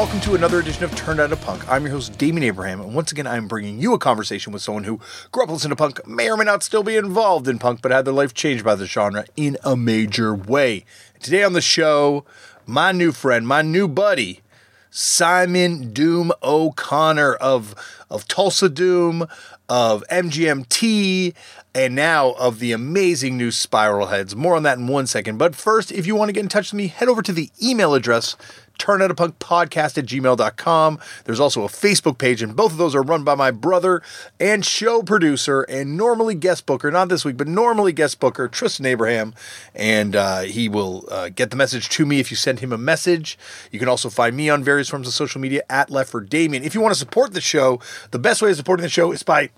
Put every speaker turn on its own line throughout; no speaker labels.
welcome to another edition of Turned Out a Punk. I'm your host, Damian Abraham, and once again, I'm bringing you a conversation with someone who grew up listening to punk, may or may not still be involved in punk, but had their life changed by the genre in a major way. Today on the show, my new friend, my new buddy, Simon Doom O'Connor of of Thulsa Doom, of MGMT, and now of the amazing new Spiral Heads. More on that in one second. But first, if you want to get in touch with me, head over to the email address turn out a punk podcast at gmail.com. There's also a Facebook page, and both of those are run by my brother and show producer and normally guest booker, not this week, but normally guest booker, Tristan Abraham. And uh, he will uh, get the message to me if you send him a message. You can also find me on various forms of social media at Left for Damian. If you want to support the show, the best way of supporting the show is by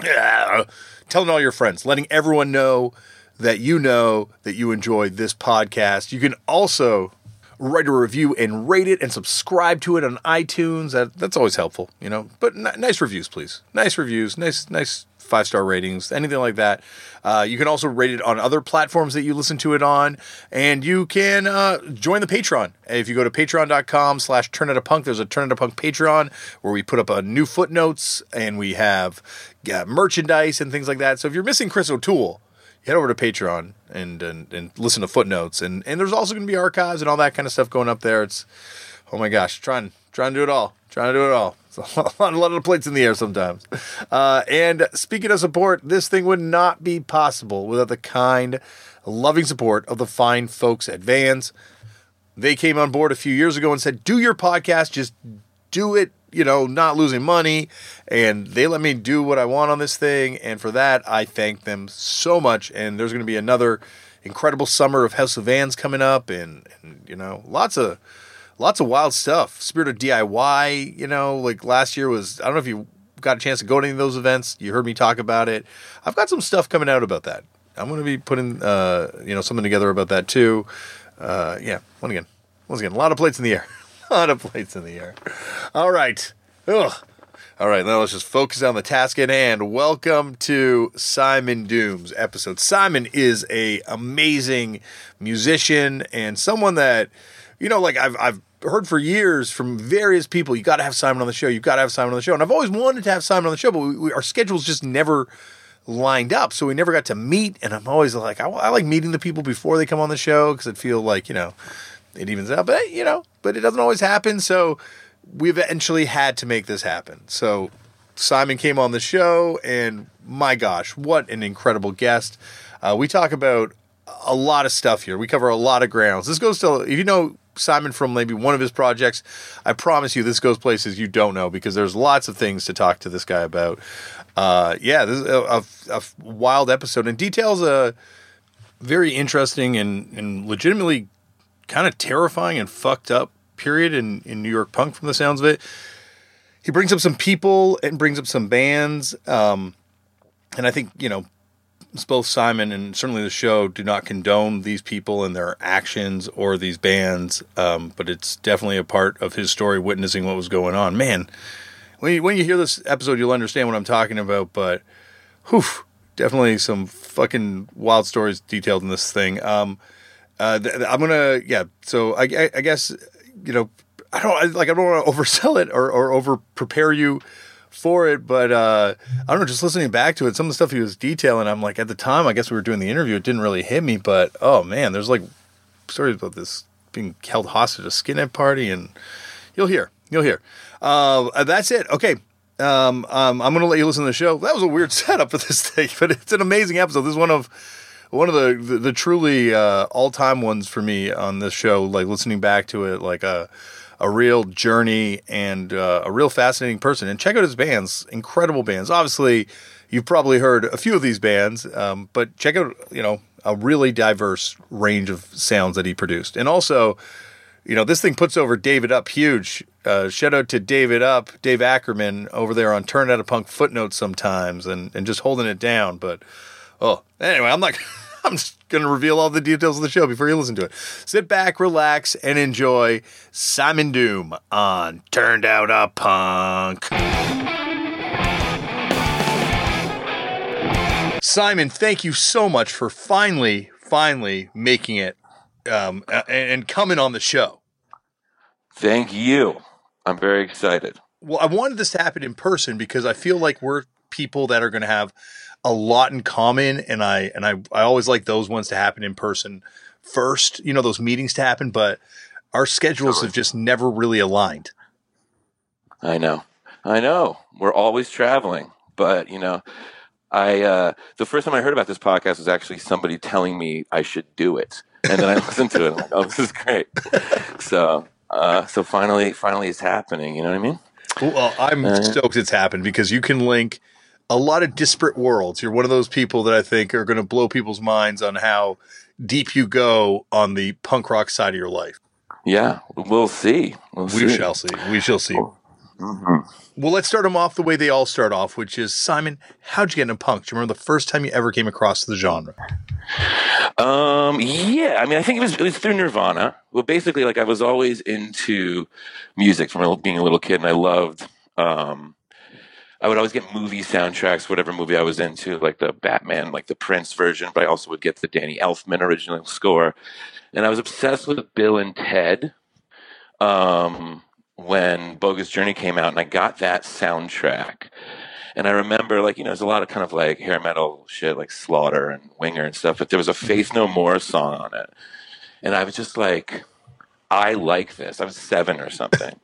uh, telling all your friends, letting everyone know that you know that you enjoyed this podcast. You can also write a review and rate it and subscribe to it on iTunes. That, that's always helpful, you know. But n- nice reviews, please. Nice reviews, nice, nice five star ratings, anything like that. Uh, you can also rate it on other platforms that you listen to it on, and you can uh, join the Patreon. If you go to patreon.com slash turned out a punk, there's a turned out a punk Patreon where we put up a new footnotes and we have yeah, merchandise and things like that. So if you're missing Chris O'Toole, head over to Patreon and, and, and listen to footnotes. And, and there's also going to be archives and all that kind of stuff going up there. It's, oh my gosh, trying, trying to do it all. Trying to do it all. It's a lot, a lot of plates in the air sometimes. Uh, and speaking of support, this thing would not be possible without the kind, loving support of the fine folks at Vans. They came on board a few years ago and said, do your podcast, just do it you know, not losing money. And they let me do what I want on this thing. And for that, I thank them so much. And there's going to be another incredible summer of House of Vans coming up, and, and you know, lots of lots of wild stuff. Spirit of DIY, you know, like last year was. I don't know if you got a chance to go to any of those events. You heard me talk about it. I've got some stuff coming out about that. I'm going to be putting, uh, you know, something together about that too. Uh, yeah, once again, once again, a lot of plates in the air. a lot of plates in the air. All right. Ugh. All right, now let's just focus on the task at hand. Welcome to Simon Doom's episode. Simon is a amazing musician and someone that, you know, like I've I've heard for years from various people. You got to have Simon on the show. You got to have Simon on the show. And I've always wanted to have Simon on the show, but we, we, our schedules just never lined up, so we never got to meet. And I'm always like, I, I like meeting the people before they come on the show because it feel like you know it evens out. But you know, but it doesn't always happen. So we eventually had to make this happen. So Simon came on the show, and my gosh, what an incredible guest! Uh, we talk about a lot of stuff here. We cover a lot of grounds. This goes to if you know Simon from maybe one of his projects, I promise you this goes places you don't know because there's lots of things to talk to this guy about. Uh, yeah, this is a, a, a, wild episode and details a very interesting and, and legitimately kind of terrifying and fucked up period in, in New York punk from the sounds of it. He brings up some people and brings up some bands. Um, and I think, you know, both Simon and certainly the show do not condone these people and their actions or these bands. Um, but it's definitely a part of his story witnessing what was going on. Man, when you, when you hear this episode, you'll understand what I'm talking about. But, whew, definitely some fucking wild stories detailed in this thing. Um, uh, th- I'm gonna yeah. So I, I, I guess you know I don't like I don't want to oversell it or or over prepare you for it, but uh, I don't know. Just listening back to it, some of the stuff he was detailing, I'm like at the time I guess we were doing the interview, it didn't really hit me, but oh man, there's like stories about this being held hostage at a skinhead party, and you'll hear, you'll hear. Uh, that's it. Okay. Um, um, I'm going to let you listen to the show. That was a weird setup for this thing, but it's an amazing episode. This is one of one of the the, the truly uh, all time ones for me on this show. Like listening back to it, like a a real journey and uh, a real fascinating person. And check out his bands, incredible bands. Obviously, you've probably heard a few of these bands, um, but check out you know a really diverse range of sounds that he produced, and also. You know, this thing puts over Dave It Up huge. Uh, shout out to Dave It Up, Dave Ackerman over there on Turn Out a Punk footnotes sometimes and, and just holding it down. But Oh, anyway, I'm not. I'm just going to reveal all the details of the show before you listen to it. Sit back, relax, and enjoy Simon Doom on Turned Out a Punk. Simon, thank you so much for finally, finally making it um, and coming on the show.
Thank you. I'm very excited.
Well, I wanted this to happen in person because I feel like we're people that are going to have a lot in common, and I and I I always like those ones to happen in person first. You know, those meetings to happen, but our schedules have just never really aligned.
I know. I know. We're always traveling, but you know, I uh, the first time I heard about this podcast was actually somebody telling me I should do it, and then I listened to it. And I'm like, oh, this is great. So, uh, so finally, finally, it's happening. You know what I mean?
Well, I'm uh, stoked it's happened because you can link a lot of disparate worlds. You're one of those people that I think are going to blow people's minds on how deep you go on the punk rock side of your life.
Yeah, we'll see. We'll
we
see.
shall see. We shall see. Mm-hmm. Well, let's start them off the way they all start off, which is Simon. How'd you get into punk? Do you remember the first time you ever came across the genre?
Um, yeah, I mean, I think it was it was through Nirvana. Well, basically, like I was always into music from being a little kid, and I loved. Um, I would always get movie soundtracks, whatever movie I was into, like the Batman, like the Prince version, but I also would get the Danny Elfman original score, and I was obsessed with Bill and Ted. Um, when Bogus Journey came out, and I got that soundtrack. And I remember, like, you know, there's a lot of kind of like hair metal shit, like Slaughter and Winger and stuff, but there was a Faith No More song on it. And I was just like, I like this. I was seven or something.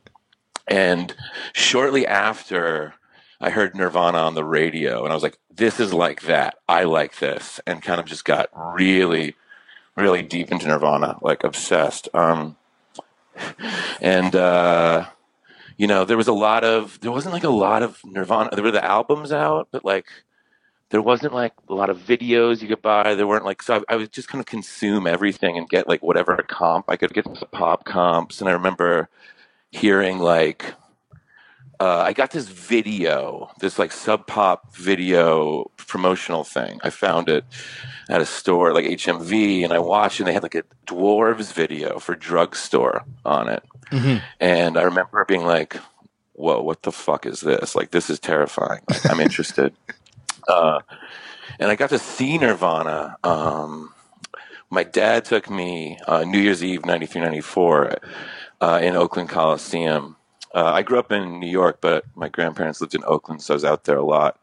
and shortly after, I heard Nirvana on the radio, and I was like, this is like that. I like this. And kind of just got really, really deep into Nirvana, like obsessed. Um, and uh, you know, there was a lot of there wasn't like a lot of Nirvana. There were the albums out, but like there wasn't like a lot of videos you could buy. There weren't like so I, I would just kind of consume everything and get like whatever comp I could get the pop comps. And I remember hearing like uh, I got this video, this like sub pop video promotional thing. I found it at a store like HMV, and I watched, and they had like a dwarves video for drugstore on it. Mm-hmm. And I remember being like, "Whoa, what the fuck is this? Like, this is terrifying. Like, I'm interested." uh, and I got to see Nirvana. Um, my dad took me uh, New Year's Eve, 93, 94, uh, in Oakland Coliseum uh, I grew up in New York, but my grandparents lived in Oakland, so I was out there a lot.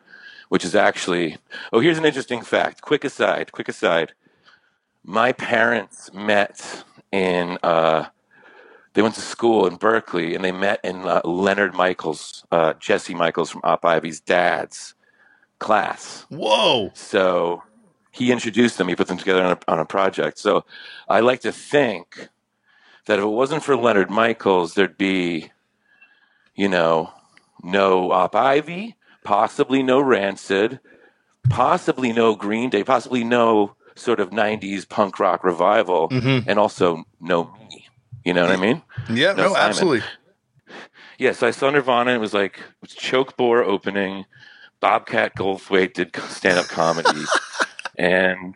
Which is actually oh, here's an interesting fact. Quick aside, quick aside. My parents met in uh, they went to school in Berkeley, and they met in uh, Leonard Michaels, uh, Jesse Michaels from Op Ivy's dad's class.
Whoa!
So he introduced them. He put them together on a, on a project. So I like to think that if it wasn't for Leonard Michaels, there'd be you know, no Op Ivy, possibly no Rancid, possibly no Green Day, possibly no sort of 90s punk rock revival, mm-hmm. and also no me. You know what I mean?
Yeah, no, no absolutely.
Yeah, so I saw Nirvana. It was like it was Chokebore opening. Bobcat Goldthwait did stand up comedy, and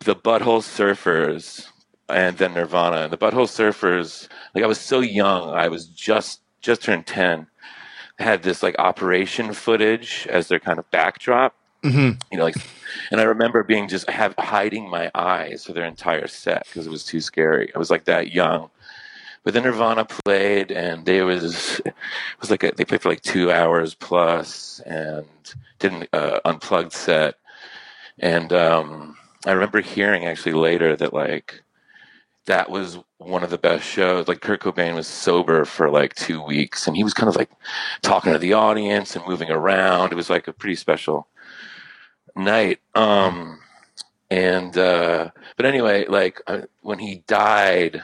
the Butthole Surfers, and then Nirvana. And the Butthole Surfers, like I was so young, I was just just turned 10 had this like operation footage as their kind of backdrop. Mm-hmm. you know like and i remember being just have hiding my eyes for their entire set because it was too scary. I was like that young. But then nirvana played and they was it was like a, they played for like two hours plus and did an uh, unplugged set. And um, i remember hearing actually later that like that was one of the best shows. Like Kurt Cobain was sober for like two weeks, and he was kind of like talking to the audience and moving around. It was like a pretty special night. Um, and uh, but anyway, like uh, when he died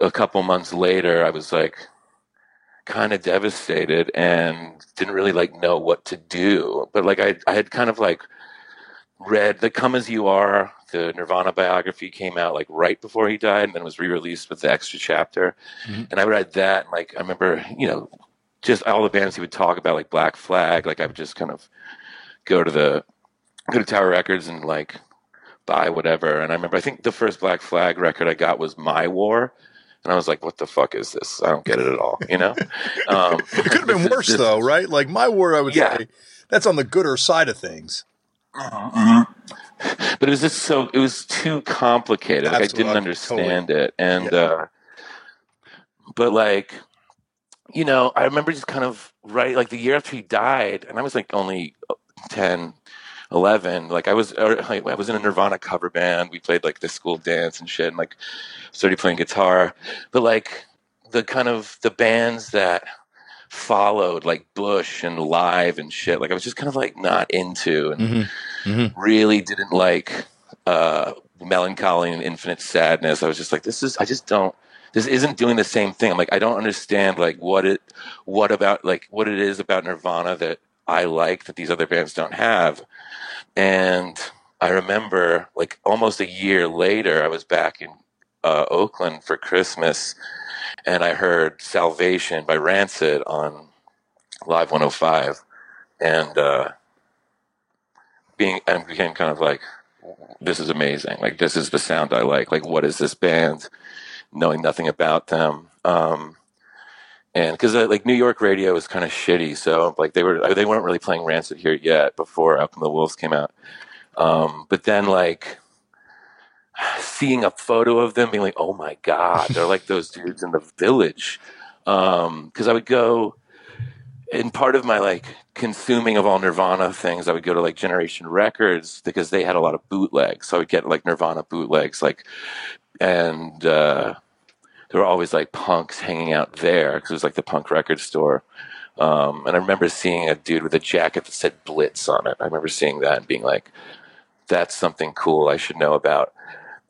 a couple months later, I was like kind of devastated and didn't really like know what to do. But like I, I had kind of like read the Come As You Are the Nirvana biography came out like right before he died, and then was re-released with the extra chapter. Mm-hmm. And I read that, and like I remember, you know, just all the bands he would talk about, like Black Flag. Like I would just kind of go to the go to Tower Records and like buy whatever. And I remember, I think the first Black Flag record I got was My War. And I was like, "What the fuck is this? I don't get it at all." You know,
um, it could have been worse this, though, right? Like my war, I would yeah. say that's on the gooder side of things.
Uh-huh but it was just so it was too complicated. Like I didn't understand totally. it, and yeah. uh, but like, you know, I remember just kind of right like the year after he died, and I was like only 10, 11 like i was or, i was in a nirvana cover band we played like the school dance and shit and like started playing guitar but like the kind of the bands that followed like bush and live and shit like i was just kind of like not into and
Mm-hmm. Mm-hmm.
really didn't like uh Mellon Collie and infinite sadness. I was just like this is i just don't this isn't doing the same thing. I'm like i don't understand like what it what about like what it is about nirvana that i like that these other bands don't have. And i remember like almost a year later i was back in uh, oakland for christmas and i heard salvation by rancid on live 105 and uh being and became kind of like this is amazing. Like this is the sound i like. Like what is this band? Knowing nothing about them. Um and because uh, like new york radio is kind of shitty so like they were they weren't really playing rancid here yet before up in the wolves came out. Um but then like seeing a photo of them being like oh my god they're like those dudes in the village. Um because i would go and part of my like consuming of all Nirvana things, I would go to like Generation Records because they had a lot of bootlegs. So I would get like Nirvana bootlegs, like, and uh, there were always like punks hanging out there because it was like the punk record store. Um, and I remember seeing a dude with a jacket that said Blitz on it. I remember seeing that and being like, that's something cool I should know about.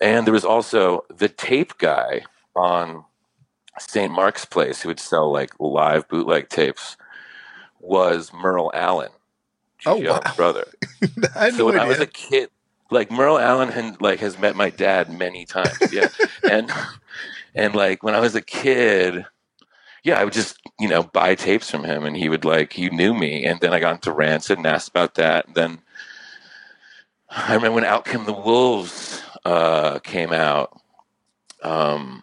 And there was also the tape guy on St. Mark's Place who would sell like live bootleg tapes was Merle Allin,
Oh,
GG
wow.
Brother.
I
So when I was a kid, like Merle Allin had, like has met my dad many times. Yeah, and and like when I was a kid, yeah, I would just you know buy tapes from him, and he would like he knew me, and then I got into Rancid and asked about that, and then I remember when Out Came the Wolves uh, came out. Um,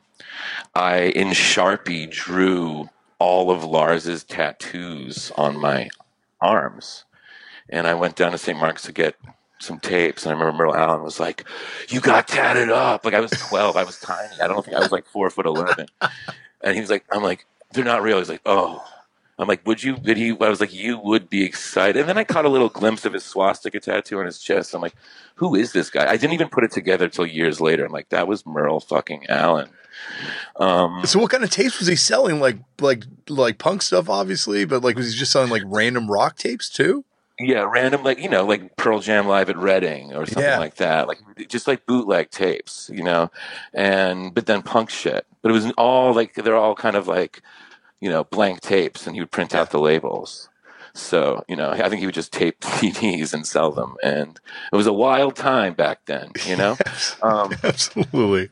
I in Sharpie drew all of Lars's tattoos on my arms, and I went down to St. Mark's to get some tapes. And I remember Merle Allin was like, "You got tatted up." Like I was twelve, I was tiny. I don't think I was like four foot eleven, and he was like, "I'm like, they're not real." He's like, "Oh." I'm like, would you? Did he? I was like, you would be excited. And then I caught a little glimpse of his swastika tattoo on his chest. I'm like, who is this guy? I didn't even put it together till years later. I'm like, that was Merle fucking Allin. Um,
So what kind of tapes was he selling? Like like like punk stuff, obviously, but like was he just selling like random rock tapes too?
yeah, random like you know, like Pearl Jam live at Reading or something
Yeah.
like that. Like just like bootleg tapes, you know, and but then punk shit. But it was all like they're all kind of like you know blank tapes, and he would print out the labels. So you know, I think he would just tape CDs and sell them, and it was a wild time back then, you know. Um,
Absolutely.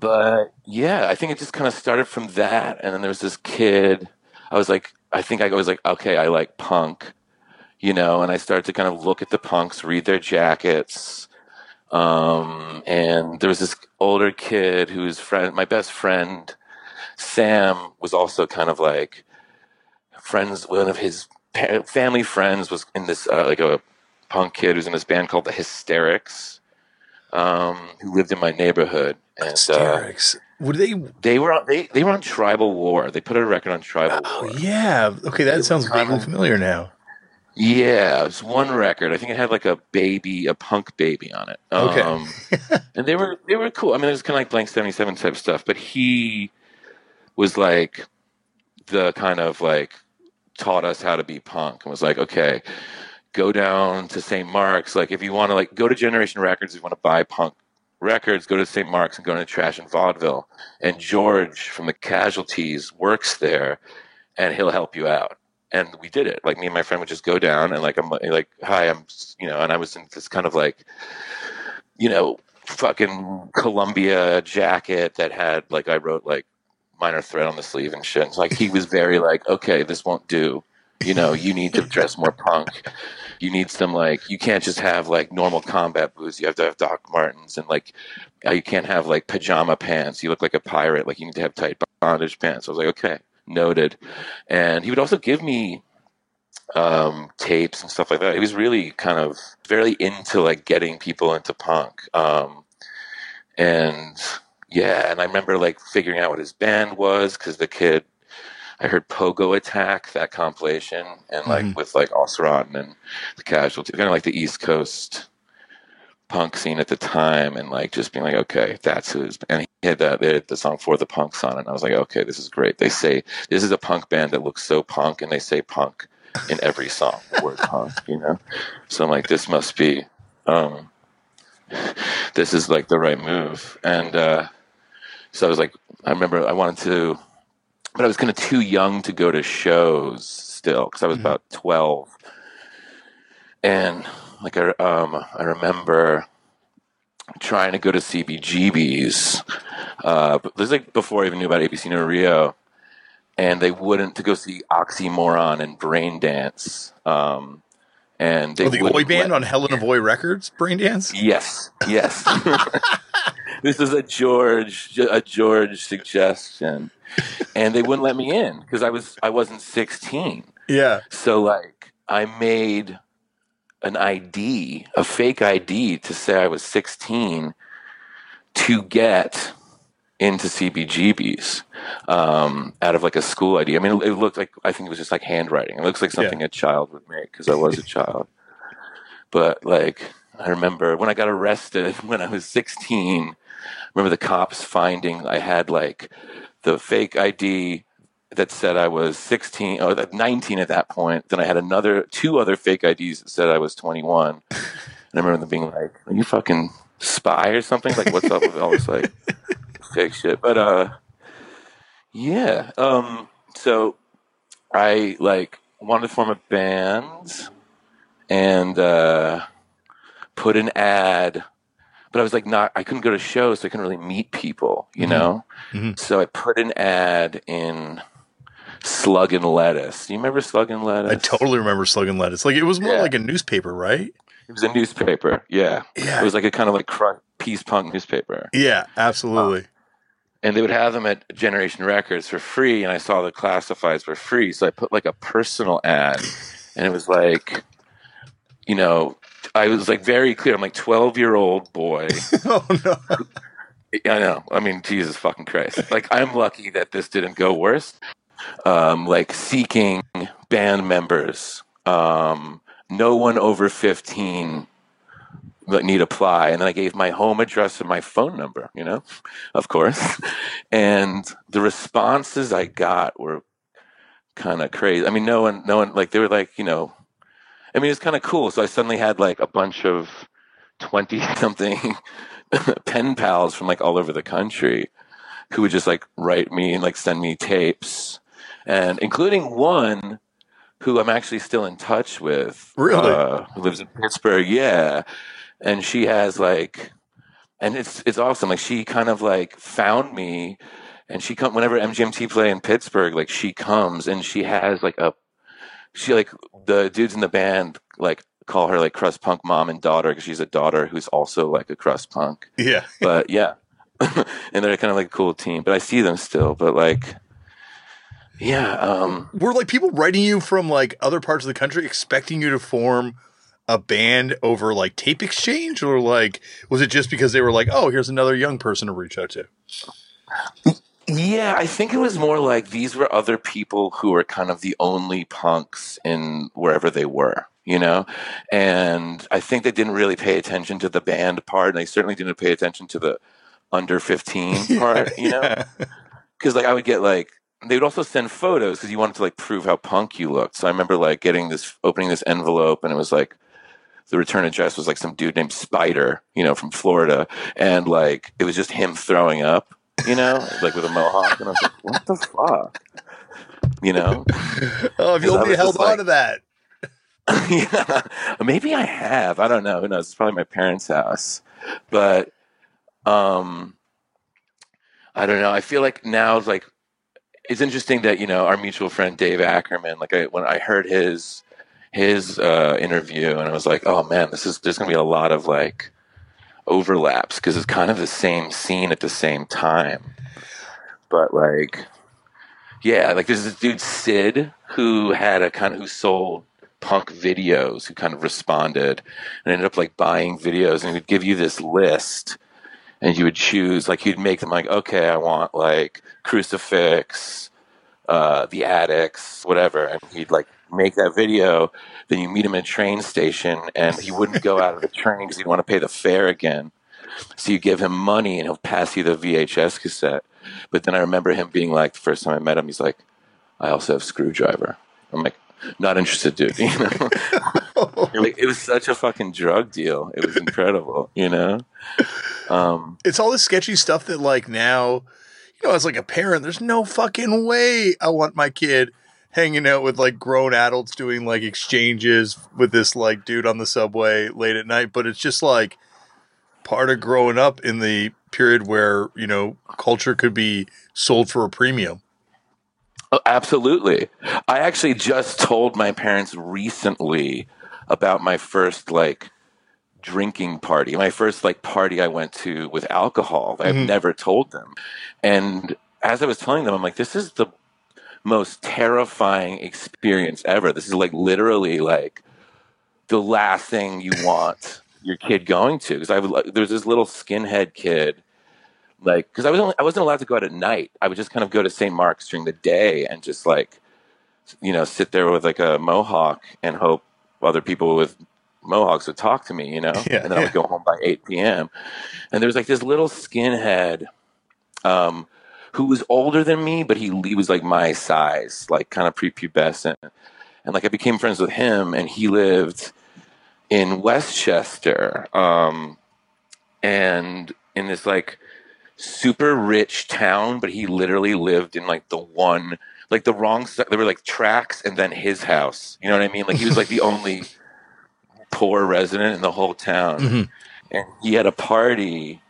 But yeah, I think it just kind of started from that, and then there was this kid. I was like, I think I was like, okay, I like punk, you know, and I started to kind of look at the punks, read their jackets, um, and there was this older kid whose friend, my best friend, Sam, was also kind of like friends. One of his family friends was in this uh, like a punk kid who's in this band called the Hysterics, um, who lived in my neighborhood, and uh.
Would they?
they were on, they they were on Tribal War. They put a record on Tribal
Oh
War.
yeah. Okay, that
It
sounds vaguely familiar now.
Yeah, it was one record. I think it had like a baby, a punk baby on it.
Okay.
Um, and they were they were cool. I mean, it was kind of like Blank Seventy Seven type stuff. But he was like the kind of like taught us how to be punk and was like, okay, go down to St. Mark's. Like, if you want to like go to Generation Records, if you want to buy punk records, go to St. Mark's and go to Trash and Vaudeville. And George from the Casualties works there, and he'll help you out. And we did it. Like me and my friend would just go down and like I'm like, hi, I'm you know, and I was in this kind of like, you know, fucking Columbia jacket that had like I wrote like minor threat on the sleeve and shit. It's like he was very like, okay, this won't do. You know, you need to dress more punk. You need some like you can't just have like normal combat boots. You have to have Doc Martens and like uh, you can't have like pajama pants. You look like a pirate. Like you need to have tight bondage pants. I was like, okay, noted. And he would also give me um, tapes and stuff like that. He was really kind of very into like getting people into punk. Um, and yeah, and I remember like figuring out what his band was because the kid, I heard Pogo Attack that compilation, and like
Mhm.
with like Osron and the Casualty, kind of like the East Coast punk scene at the time, and like just being like, okay, that's who's. And he had that they had the song for the punks on it, and I was like, okay, this is great. They say this is a punk band that looks so punk, and they say punk in every song, the word punk, you know. So I'm like, this must be. um this is like the right move. And uh, so I was like, I remember I wanted to, but I was kind of too young to go to shows still because I was
Mhm.
about 12. And like, I, um, I remember trying to go to CBGB's. Uh, but this is like before I even knew about ABC No Rio. And they wouldn't to go see Oxymoron and Brain Dance. Um, and they
Oh, the Oi
let
band on Helen of Oi Records, Brain Dance.
Yes, yes. this is a George a George suggestion, and they wouldn't let me in because I was I wasn't sixteen.
Yeah.
So like I made an ID, a fake ID, to say I was sixteen to get into CBGB's um, out of like a school ID. I mean, it looked like I think it was just like handwriting. It looks like something a child would make because I was a child. But like I remember when I got arrested when I was 16. I remember the cops finding I had like the fake ID that said I was 16 or 19 at that point. Then I had another two other fake IDs that said I was 21. And I remember them being like, "Are you fucking spy or something? Like, what's up with all this like fake shit?" But uh, yeah. Um, so I like wanted to form a band and uh, put an ad. But I was like, not. I couldn't go to shows, so I couldn't really meet people, you
Mhm.
know.
Mhm.
So I put an ad in Slug and Lettuce. Do you remember Slug and Lettuce?
I totally remember Slug and Lettuce. Like it was more
Yeah.
like a newspaper, right?
It was a newspaper. Yeah,
Yeah.
it was like a kind of like peace punk newspaper,
Yeah, absolutely.
and they would have them at Generation Records for free. And I saw the classifieds for free, so I put like a personal ad, and it was like, you know, I was like very clear. I'm like 12 year old boy.
oh no.
I know. I mean, Jesus fucking Christ. Like, I'm lucky that this didn't go worse. Um, like, seeking band members. Um, no one over 15 that need apply. And then I gave my home address and my phone number, you know, of course. And the responses I got were kind of crazy. I mean, no one, no one, like, they were like, you know, I mean, it's kind of cool. So I suddenly had like a bunch of 20 something pen pals from like all over the country who would just like write me and like send me tapes and including one who I'm actually still in touch with.
Really?
Uh, who lives in Pittsburgh. Yeah. And she has like, and it's, it's awesome. Like she kind of like found me and she come whenever MGMT play in Pittsburgh, like she comes and she has like a, she like the dudes in the band like call her like crust punk mom and daughter because she's a daughter who's also like a crust punk
Yeah.
but yeah and they're kind of like a cool team but i see them still but like yeah um
Were like people writing you from like other parts of the country expecting you to form a band over like tape exchange or like was it just because they were like, "Oh, here's another young person to reach out to."
Yeah i think it was more like these were other people who were kind of the only punks in wherever they were you know and i think they didn't really pay attention to the band part and they certainly didn't pay attention to the under 15 part you know
Yeah.
because like I would get like they would also send photos because you wanted to like prove how punk you looked. So I remember like getting this opening this envelope and it was like the return address was like some dude named Spider, you know, from Florida, and like it was just him throwing up, you know, like with a mohawk, and I was like, what the fuck, you know?
Oh, if you only held on
like-
to that.
yeah, maybe I have. I don't know. Who knows? It's probably my parents' house, but um, I don't know. I feel like now, like, it's interesting that you know our mutual friend Dave Ackerman. Like, I when I heard his his uh, interview, and I was like, oh man, this is there's gonna be a lot of like overlaps because it's kind of the same scene at the same time, but like. Yeah, like there's this dude Sid who had a kind of who sold punk videos who kind of responded and ended up like buying videos and he would give you this list and you would choose like you'd make them like okay i want like crucifix uh, the addicts whatever and he'd like make that video then you meet him at a train station and he wouldn't go out of the train because he'd want to pay the fare again. So you give him money and he'll pass you the vhs cassette. But then i remember him being like the first time i met him he's like i also have Skrewdriver. I'm like not interested dude. You know? Like, it was such a fucking drug deal. It was incredible you know? Um,
it's all this sketchy stuff that like now, you know, as like a parent, there's no fucking way I want my kid hanging out with like grown adults doing like exchanges with this like dude on the subway late at night. But it's just like part of growing up in the period where, you know, culture could be sold for a premium.
Oh, absolutely. I actually just told my parents recently about my first like drinking party, my first like party I went to with alcohol. I've
Mhm.
never told them. And as I was telling them, I'm like, this is the most terrifying experience ever. This is like literally like the last thing you want your kid going to. Because I would, there's this little skinhead kid, like, because I was only, I wasn't allowed to go out at night. I would just kind of go to St. Mark's during the day and just like, you know, sit there with like a mohawk and hope other people with mohawks would talk to me, you know,
Yeah,
and then I would go home by 8 p.m. And there was like this little skinhead, um, who was older than me, but he, he was like my size, like kind of prepubescent. And like I became friends with him, and he lived in Westchester, um, and in this like super rich town, but he literally lived in like the one, like the wrong side. There were like tracks, and then his house. You know what I mean? Like he was like the only poor resident in the whole town,
Mhm.
and he had a party,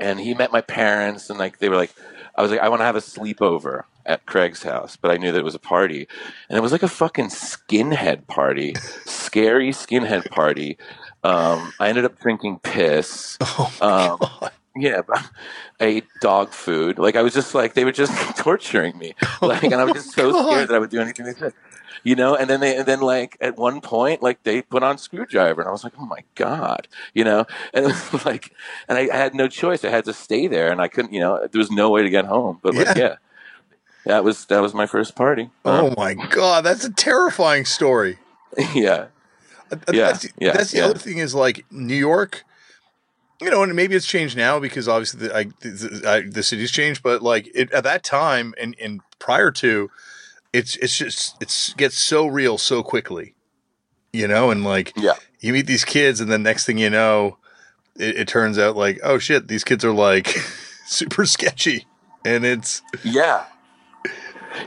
and he met my parents, and like they were like, I was like, I want to have a sleepover at Craig's house, but I knew that it was a party, and it was like a fucking skinhead party, scary skinhead party. Um, I ended up drinking piss.
Oh,
Um,
God.
Yeah, I ate dog food. Like I was just like they were just torturing me. Like, and I was just so
God.
scared that I would do anything they said. You know, and then they, and then like at one point, like they put on Skrewdriver, and I was like, oh my god, you know, and it was like, and I, I had no choice. I had to stay there, and I couldn't, you know, there was no way to get home. But like,
Yeah.
yeah, that was that was my first party.
Oh my God. That's a terrifying story.
yeah,
Uh,
Yeah,
that's,
yeah,
that's the
yeah.
other thing is like New York, you know, and maybe it's changed now because obviously the, I, the, I, the city's changed, but like it, at that time and, and prior to, it's it's just it's gets so real so quickly, you know, and like
yeah.
you meet these kids and then next thing you know, it, it turns out like oh shit, these kids are like super sketchy, and it's
Yeah.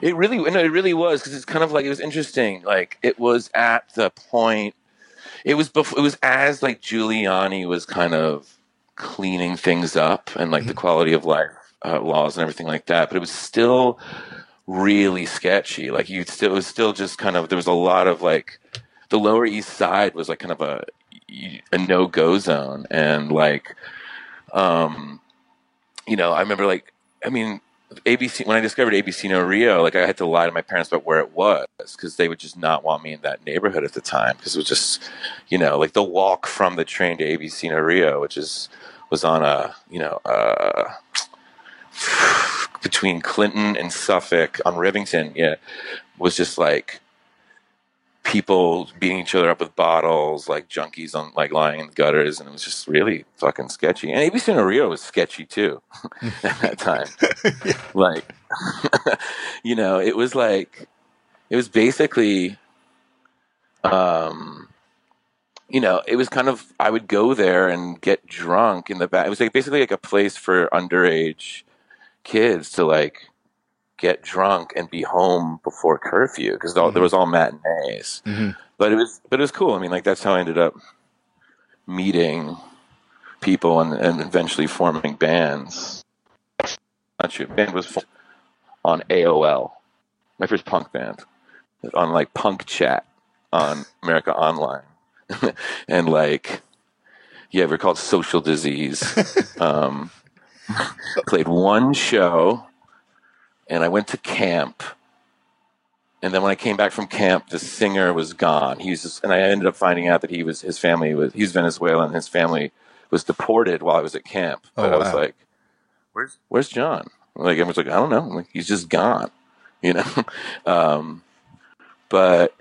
It really, no, it really was because it's kind of like it was interesting. Like it was at the point, it was before, it was as like Giuliani was kind of cleaning things up and like the quality of life uh, laws and everything like that. But it was still really sketchy. Like you still, it was still just kind of there was a lot of like the Lower East Side was like kind of a a no go zone and like um you know i remember like i mean abc when i discovered abc no rio like i had to lie to my parents about where it was because they would just not want me in that neighborhood at the time because it was just you know like the walk from the train to abc no rio which is was on a you know uh between clinton and suffolk on rivington yeah was just like people beating each other up with bottles, like junkies on like lying in the gutters, and it was just really fucking sketchy. And ABC No Rio was sketchy too at that time. Like, you know, it was like it was basically, um, you know, it was kind of I would go there and get drunk in the back. It was like basically like a place for underage kids to like get drunk and be home before curfew because there was all matinees
Mhm.
but it was but it was cool. I mean, like that's how I ended up meeting people and, and eventually forming bands. Not sure, band was on AOL, my first punk band, on like Punk Chat on America Online, and like yeah, we're called Social Disease. um, played one show, and I went to camp. And then when I came back from camp, the singer was gone. He was just, and I ended up finding out that he was his family was he's Venezuelan. His family was deported while I was at camp. But
Oh,
I was
wow.
like, "Where's Where's John?" Like I was like, "I don't know." I'm like, he's just gone, you know. um, but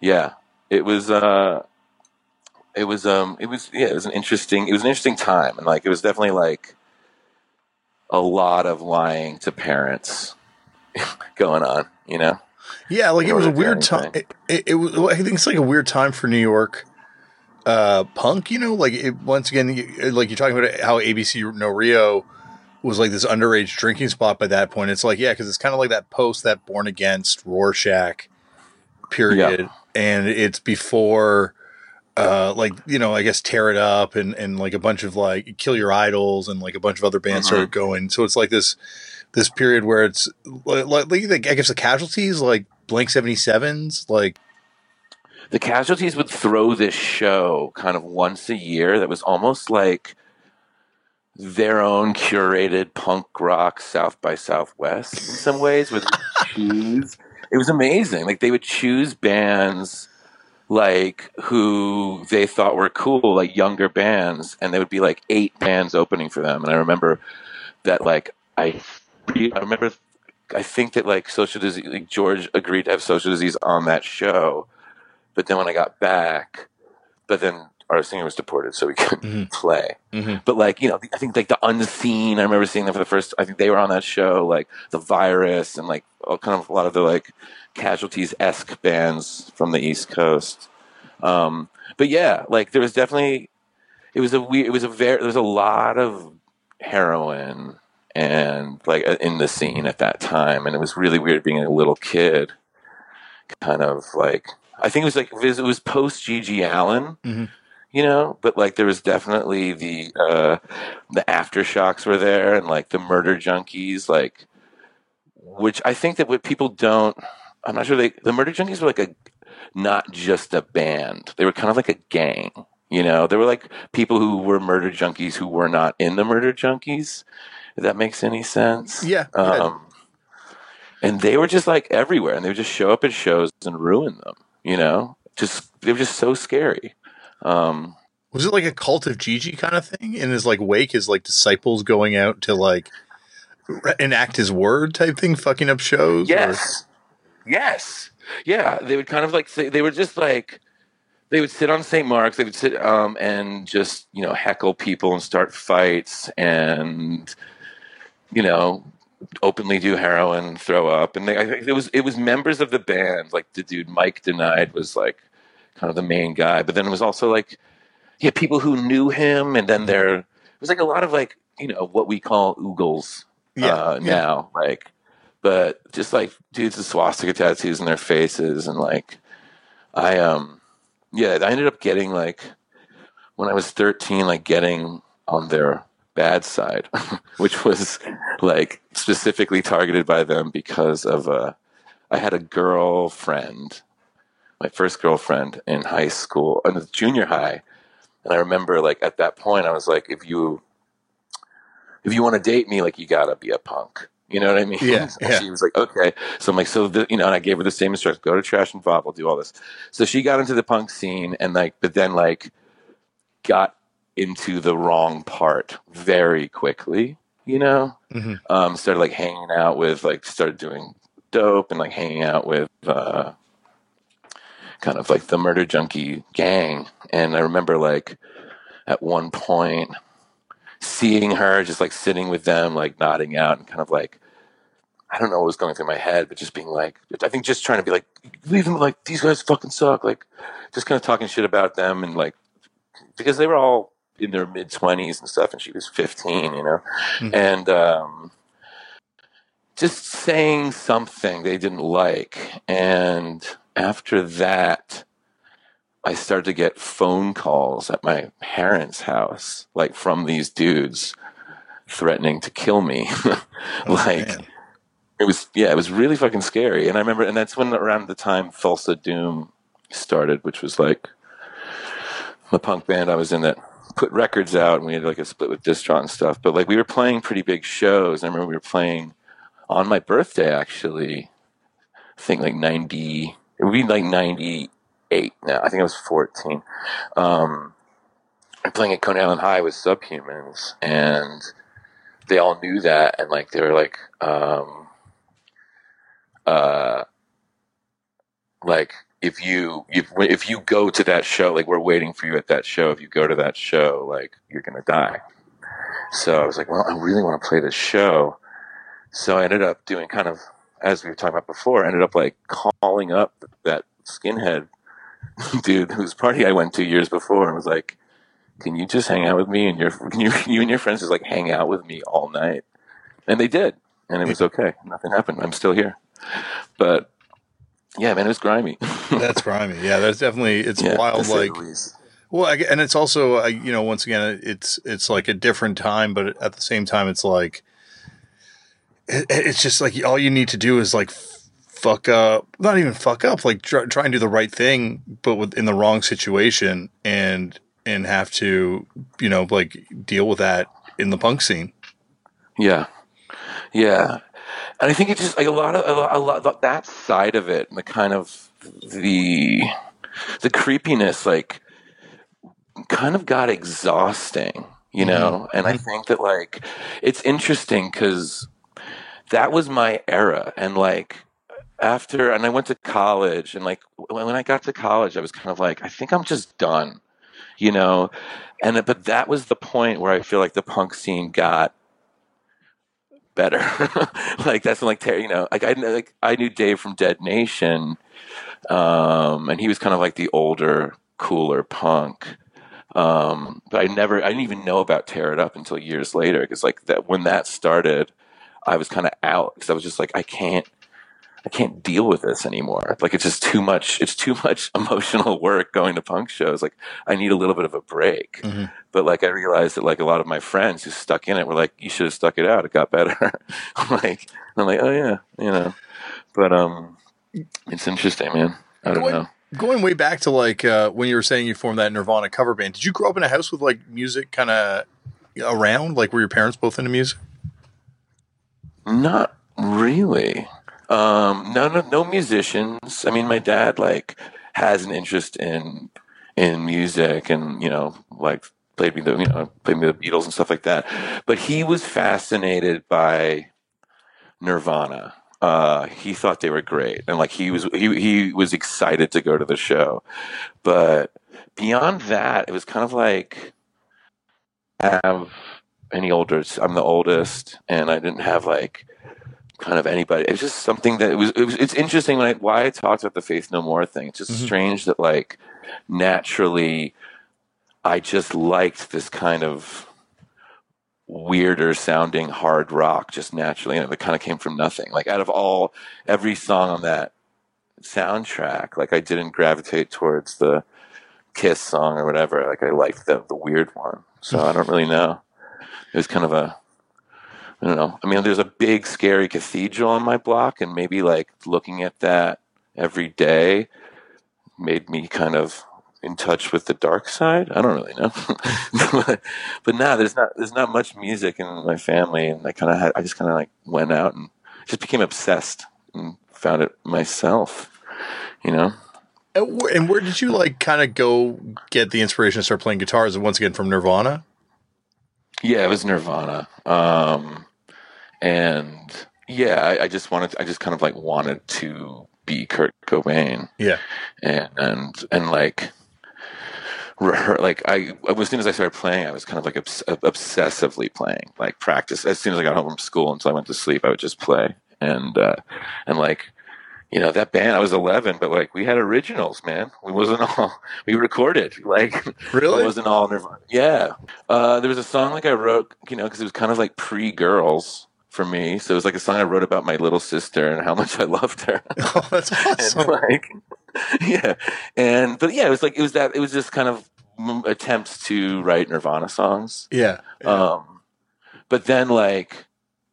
yeah, it was. Uh, it was. Um, it was. Yeah, it was an interesting. It was an interesting time, and like it was definitely like a lot of lying to parents going on. You know.
Yeah, like it was a
order to do
weird time. It, it, it was. I think it's like a weird time for New York uh, punk. You know, like it, once again, you, like you're talking about how ABC No Rio was like this underage drinking spot by that point. It's like yeah, because it's kind of like that post that Born Against Rorschach period, and it's before. Uh, like you know, I guess tear it up and and like a bunch of like kill your idols and like a bunch of other bands
Mhm.
started going. So it's like this this period where it's like, like I guess the casualties like Blank Seventy Sevens, like
the casualties would throw this show kind of once a year that was almost like their own curated punk rock South by Southwest in some ways with choose it was amazing like they would choose bands like who they thought were cool like younger bands and there would be like eight bands opening for them. And I remember that like I I remember I think that like social disease like George agreed to have social disease on that show. But then when I got back, but then our singer was deported, so we couldn't
Mhm.
play.
Mhm.
But like you know, I think like the Unseen. I remember seeing them for the first. I think they were on that show, like the Virus, and like all kind of a lot of the like casualties esque bands from the East Coast. Um, but yeah, like there was definitely it was a weird. It was a very there was a lot of heroin and like uh, in the scene at that time, and it was really weird being a little kid, kind of like I think it was like it was, was post GG Allin,
Mhm.
You know, but like there was definitely the uh, the aftershocks were there, and like the murder junkies, like which I think that what people don't. I'm not sure they the murder junkies were like a not just a band; they were kind of like a gang. You know, there were like people who were murder junkies who were not in the murder junkies. If that makes any sense.
yeah.
Um, and they were just like everywhere, and they would just show up at shows and ruin them. You know, just they were just so scary. Um,
was it like a cult of GG kind of thing? In his like wake, his like disciples going out to like re- enact his word type thing, fucking up shows. or-
yes, yes, yeah. They would kind of like say they were just like they would sit on St. Mark's. They would sit um, and just you know heckle people and start fights and you know openly do heroin, and throw up, and they, I think it was it was members of the band. Like the dude Mike denied was like kind of the main guy, but then it was also like yeah people who knew him, and then there it was like a lot of like you know what we call oogles
Yeah,
uh,
yeah.
now, like but just like dudes with swastika tattoos in their faces, and like I um yeah I ended up getting like when I was thirteen, like getting on their bad side, which was like specifically targeted by them because of a. I had a girlfriend, my first girlfriend in high school, in junior high, and I remember like at that point I was like, if you if you want to date me, like you gotta be a punk. You know what I mean?
Yeah, yeah.
She was like, okay. So I'm like, so the, you know, and I gave her the same instructions: go to Trash and Pop, we'll do all this. So she got into the punk scene, and like, but then like got into the wrong part very quickly. You know,
Mhm.
um, started like hanging out with like started doing dope and like hanging out with uh, kind of like the murder junkie gang. And I remember like at one point seeing her just like sitting with them, like nodding out and kind of like I don't know what was going through my head, but just being like I think just trying to be like leave them like these guys fucking suck, like just kind of talking shit about them and like because they were all in their mid twenties and stuff, and she was fifteen, you know,
Mhm.
and um, just saying something they didn't like, and after that, I started to get phone calls at my parents' house, like from these dudes threatening to kill me, oh, like
man.
it was yeah, it was really fucking scary. And I remember, and that's when around the time Thulsa Doom started, which was like the punk band I was in that put records out, and we had like a split with Distraught and stuff. But like we were playing pretty big shows. I remember we were playing on my birthday actually. I think like ninety. It would be like ninety eight now. I think I was fourteen. Um, playing at Coney Island High with Subhumans, and they all knew that, and like they were like, um, uh, like if you if if you go to that show, like we're waiting for you at that show. If you go to that show, like you're gonna die. So I was like, well, I really want to play this show. So I ended up doing kind of as we were talking about before. I ended up like calling up that skinhead dude whose party I went to years before and was like, "Can you just hang out with me and your can you you and your friends just like hang out with me all night?" And they did, and it was okay. Nothing happened. I'm still here, but yeah, man, it was grimy.
That's grimy. Yeah, that's definitely it's
Yeah,
wild. Like. Well, I, and it's also, you know, once again, it's it's like a different time, but at the same time, it's like it's just like all you need to do is like fuck up, not even fuck up, like try, try and do the right thing, but with, in the wrong situation, and and have to, you know, like deal with that in the punk scene.
Yeah, yeah, and I think it's just like a lot of a lot, a lot that side of it, and the kind of the the creepiness, like kind of got exhausting, you mm-hmm. know. And I mm-hmm. think that like it's interesting because that was my era, and like after, and I went to college, and like when I got to college, I was kind of like, I think I'm just done, you know. And but that was the point where I feel like the punk scene got better. like that's when, like you know, like I like I knew Dave from Dead Nation, um, and he was kind of like the older, cooler punk. Um, but I never, I didn't even know about Tear It Up until years later because like that when that started, I was kind of out because I was just like I can't. I can't deal with this anymore. Like it's just too much. It's too much emotional work going to punk shows. Like I need a little bit of a break.
Mhm.
But like I realized that like a lot of my friends who stuck in it were like, "You should have stuck it out. It got better." like I'm like, "Oh yeah, you know." But um, it's interesting, man. I don't
Going-
know.
Going way back to like uh, when you were saying you formed that Nirvana cover band, did you grow up in a house with like music kind of around? Like, were your parents both into music?
Not really. Um, no, no, no musicians. I mean, my dad like has an interest in in music, and you know, like played me the you know played me the Beatles and stuff like that. But he was fascinated by Nirvana. Uh, he thought they were great, and like he was he he was excited to go to the show. But beyond that, it was kind of like have any older. I'm the oldest, and I didn't have like kind of anybody. It's just something that it was. It was it's interesting when I why I talked about the Faith No More thing. It's just
Mhm.
strange that like naturally, I just liked this kind of weirder sounding hard rock just naturally and it kind of came from nothing like out of all every song on that soundtrack like i didn't gravitate towards the kiss song or whatever like i liked the, the weird one so i don't really know it was kind of a i don't know i mean there's a big scary cathedral on my block and maybe like looking at that every day made me kind of in touch with the dark side. I don't really know, but, now there's not there's not much music in my family, and I kind of had I just kind of like went out and just became obsessed and found it myself. You know,
And where, and where did you like kind of go get the inspiration to start playing guitars? Once again, from Nirvana.
Yeah, it was Nirvana, um, and yeah, I, I just wanted I just kind of like wanted to be Kurt Cobain.
Yeah.
and and and like like I as soon as I started playing, I was kind of like obs- obsessively playing, like practice. As soon as I got home from school until I went to sleep, I would just play, and uh, and like you know that band. I was eleven, but like we had originals, man. We wasn't all we recorded like
Really?
it wasn't all Nirvana. Yeah, uh, there was a song like I wrote, you know, because it was kind of like pre girls. For me, so it was like a song I wrote about my little sister and how much I loved her
Oh, that's awesome.
and like yeah and but yeah it was like it was that it was just kind of attempts to write nirvana songs
Yeah.
um but then like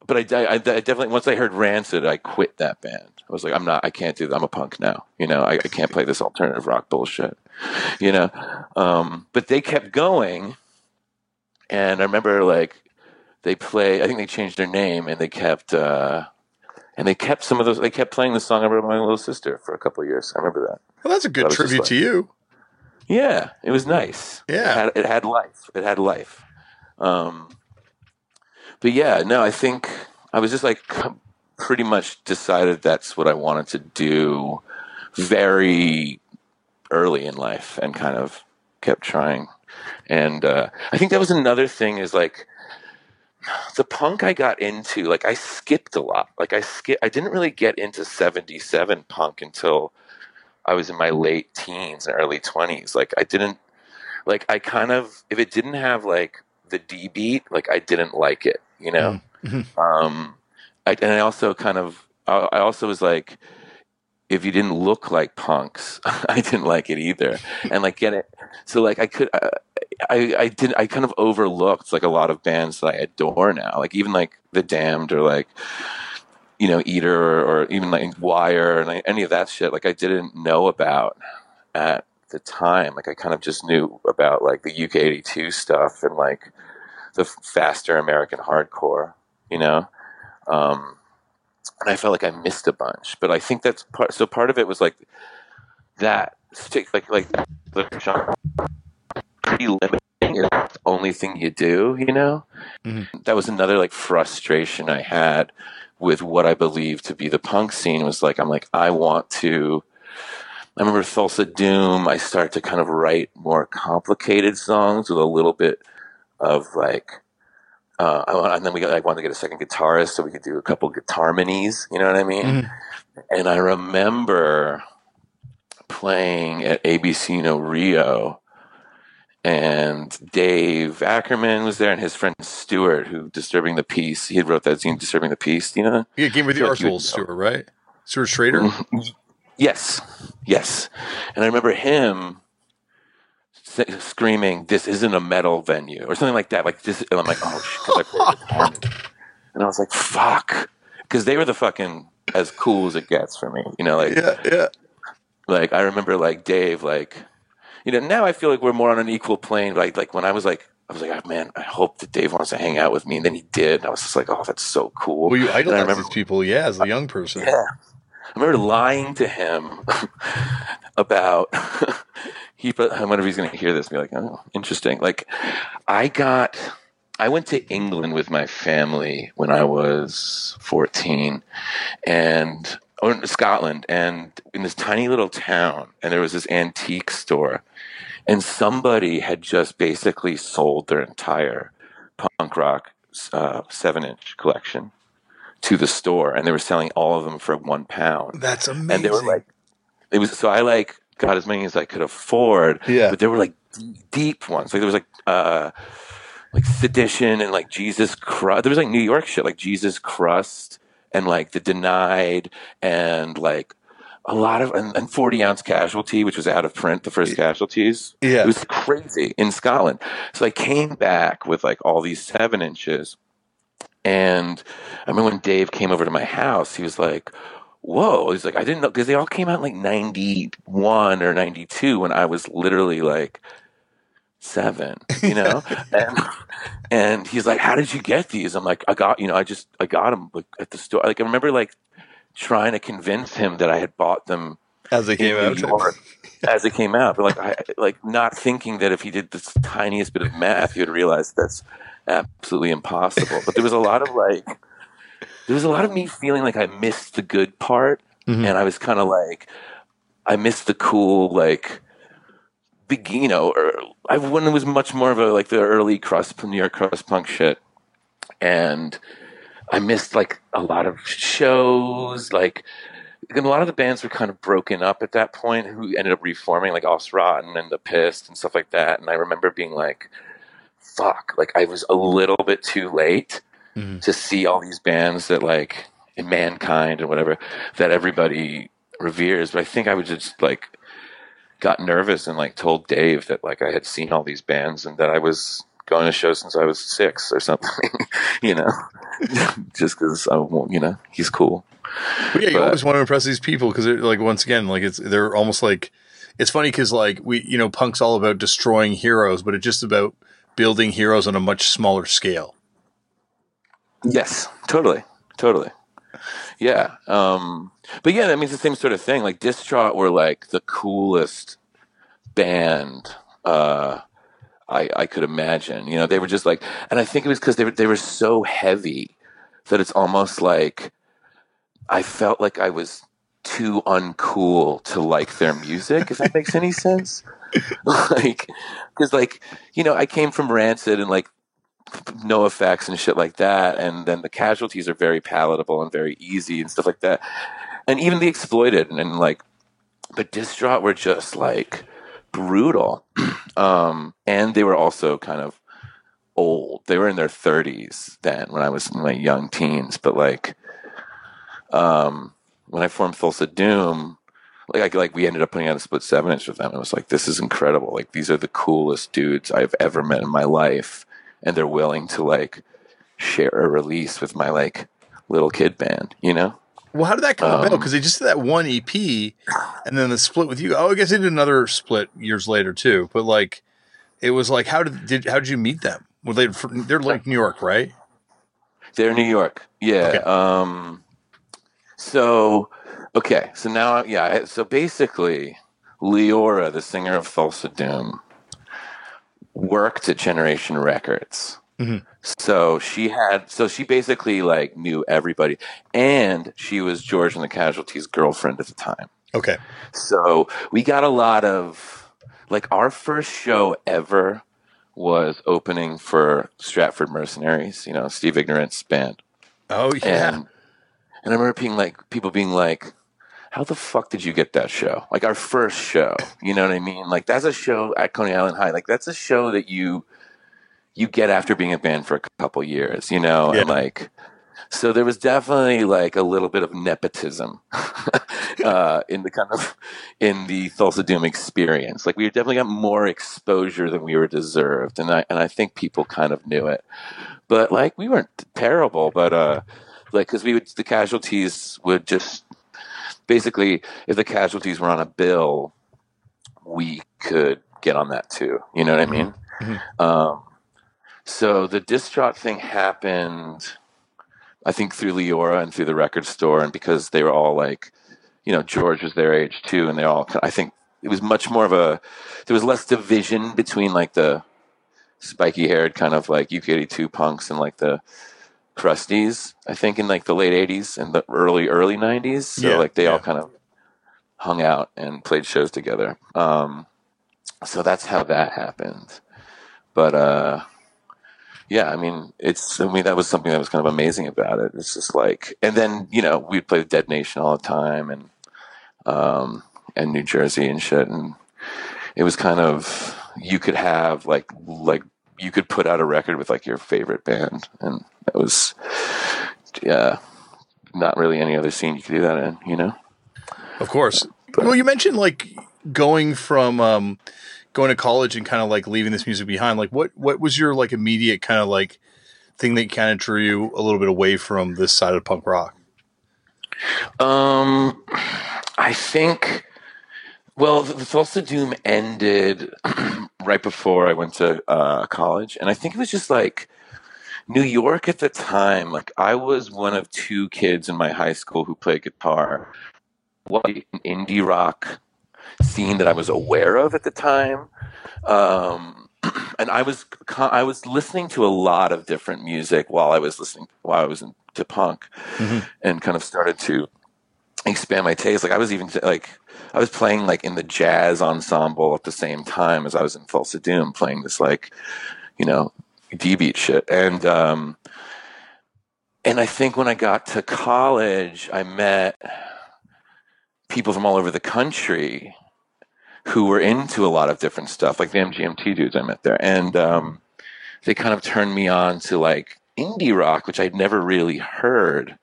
but I, I, I definitely once i heard rancid i quit that band i was like i'm not i can't do that i'm a punk now you know i, I can't play this alternative rock bullshit you know um but they kept going and i remember like they play i think they changed their name and they kept uh and they kept some of those they kept playing the song i wrote about my little sister for a couple of years i remember that
Well, that's a good tribute
like-
to you.
Yeah, it was nice.
Yeah.
it had, it had life. It had life. Um, but yeah, no, I think I was just like pretty much decided that's what I wanted to do very early in life, and kind of kept trying. And uh, I think that was another thing is like the punk I got into, like I skipped a lot. Like I skip, I didn't really get into '77 punk until I was in my late teens and early twenties. Like I didn't, like I kind of, if it didn't have like the D beat, like I didn't like it, you know.
Mhm.
Um, I, and I also kind of, I, also was like, if you didn't look like punks, I didn't like it either. And like get it, so like I could, I, I, I did, I kind of overlooked like a lot of bands that I adore now, like even like The Damned or like, you know, Eater or, or even like Wire and any of that shit. Like I didn't know about at the time. Like I kind of just knew about like the UK eighty two stuff and like the faster American hardcore, you know. Um, and I felt like I missed a bunch, but I think that's part. So part of it was like that stick, like like the genre pretty limiting. It's the only thing you do, you know.
Mm-hmm.
That was another like frustration I had with what I believe to be the punk scene. Was like I'm like I want to. I remember Thulsa Doom. I start to kind of write more complicated songs with a little bit of like uh, and then we got, I wanted to get a second guitarist so we could do a couple guitar minis. You know what I mean?
Mhm.
And I remember playing at ABC No Rio, and Dave Ackerman was there, and his friend Stuart, who Disturbing the Peace. He had wrote that zine, Disturbing the Peace. You know?
Yeah, game with the
feel like you would
Arseholes,
know.
Stuart, right? Stuart Schrader.
Yes, yes. And I remember him s- screaming, "This isn't a metal venue," or something like that. Like this, and I'm like, "Oh shit!" 'cause I played the harmony. and I was like, "Fuck," because they were the fucking as cool as it gets for me. You know, like
Yeah, yeah.
like I remember like Dave, like you know. Now I feel like we're more on an equal plane. Like like when I was like. I was like, oh, man, I hope that Dave wants to hang out with me. And then he did. And I was just like, oh, that's so cool.
Well, you idolize
remember-
these people, yeah, as a young person.
yeah. I remember lying to him about he. I wonder if he's going to hear this. And be like, oh, interesting. Like, I got. I went to England with my family when I was fourteen, and or Scotland, and in this tiny little town, and there was this antique store, and somebody had just basically sold their entire punk rock uh, seven inch collection to the store, and they were selling all of them for one pound.
That's amazing.
And they were like, it was so I like got as many as I could afford,
yeah,
but there were like deep ones. Like there was like uh like sedition and like Jesus Crust. There was like New York shit, like Jesus Crust and like the Denied and like a lot of and, and forty ounce casualty, which was out of print. The first casualties.
yeah.
It was crazy in Scotland. So I came back with like all these seven inches. And I remember when Dave came over to my house, he was like, Whoa. He's like, I didn't know, because they all came out in like 91 or 92 when I was literally like seven, you know? and, and he's like, How did you get these? I'm like, I got, you know, I just, I got them like, at the store. Like, I remember like trying to convince him that I had bought them
As they came out.
York as it came out. But like, I, like not thinking that if he did this tiniest bit of math, he would realize that's absolutely impossible. But there was a lot of like, there was a lot of me feeling like I missed the good part,
Mhm.
and I was kind of like, I missed the cool like. Big, you know, or I when it was much more of a like the early cross New York crust punk shit, and I missed like a lot of shows, like and a lot of the bands were kind of broken up at that point who ended up reforming like Aus-Rotten and The Pissed and stuff like that. And I remember being like, fuck, like I was a little bit too late
Mhm.
to see all these bands that like in Mankind or whatever that everybody reveres. But I think I was just like got nervous and like told Dave that like I had seen all these bands and that I was going to shows since I was six or something, you know, just because I you know, he's cool.
But yeah, you
But-
always want to impress these people because they're like once again, like it's they're almost like it's funny because like we you know punk's all about destroying heroes, but it's just about building heroes on a much smaller scale.
Yes, totally, totally. Yeah, um, but yeah, that means the same sort of thing. Like Distraught were like the coolest band uh, I, I could imagine. You know, they were just like, and I think it was because they were they were so heavy that it's almost like I felt like I was too uncool to like their music. if that makes any sense, like because like you know I came from Rancid and like NOFX and shit like that, and then the casualties are very palatable and very easy and stuff like that, and even the exploited and, and like but distraught were just like brutal. um, and they were also kind of old. They were in their 30s then when I was in my young teens. But like, um, when I formed Thulsa Doom, like, like we ended up putting out a split seven inch with them. It was like, this is incredible. Like, these are the coolest dudes I've ever met in my life. And they're willing to like share a release with my like little kid band, you know?
Well, how did that come um, about? Because they just did that one EP, and then the split with you. Oh, I guess they did another split years later too. But like, it was like, how did did how did you meet them? Were they they're like New York, right?
They're New York, yeah. Okay. Um, so okay, so now yeah, so basically, Leora, the singer of Thulsa Doom, worked at Generation Records Mm-hmm. So she had, so she basically like knew everybody, and she was George and the Casualties' girlfriend at the time.
Okay.
So we got a lot of, like, our first show ever was opening for Stratford Mercenaries. You know, Steve Ignorant's band.
Oh yeah.
And, and I remember being like, people being like, how the fuck did you get that show? Like our first show, you know what I mean? Like that's a show at Coney Island High. Like that's a show that you you get after being a band for a couple years, you know, yeah. and like so there was definitely like a little bit of nepotism uh, in the kind of in the Thulsa Doom experience. Like we definitely got more exposure than we were deserved, and I and I think people kind of knew it. But like we weren't terrible, but uh, like because we would the casualties would just basically if the casualties were on a bill, we could get on that too. You know what I mean? Mm-hmm. Um, so the distraught thing happened, I think, through Leora and through the record store, and because they were all like, you know, George was their age too, and they all, I think, it was much more of a, there was less division between like the spiky haired kind of like UK82 punks and like the crusties. I think in like the late '80s and the early early '90s. So yeah, like they yeah. all kind of hung out and played shows together. Um, so that's how that happened. But uh, yeah, I mean, it's, I mean, that was something that was kind of amazing about it. It's just like, and then, you know, we'd play Dead Nation all the time and, um, and New Jersey and shit. And it was kind of, you could have like, like, you could put out a record with like your favorite band. And that was, yeah, not really any other scene you could do that in, you know?
Of course. But, well, you mentioned like going from, um, going to college and kind of like leaving this music behind, like what what was your like immediate kind of like thing that kind of drew you a little bit away from this side of punk rock?
Um, I think. Well, the Thulsa Doom ended right before I went to uh, college, and I think it was just like New York at the time. Like I was one of two kids in my high school who played guitar. What indie rock scene that I was aware of at the time. Um, and I was I was listening to a lot of different music while I was listening while I was into punk, mm-hmm. and kind of started to expand my taste. Like I was even like I was playing like in the jazz ensemble at the same time as I was in Thulsa Doom, playing this like you know D beat shit, and um, and I think when I got to college, I met people from all over the country who were into a lot of different stuff, like the MGMT dudes I met there, and um, they kind of turned me on to like indie rock, which I'd never really heard.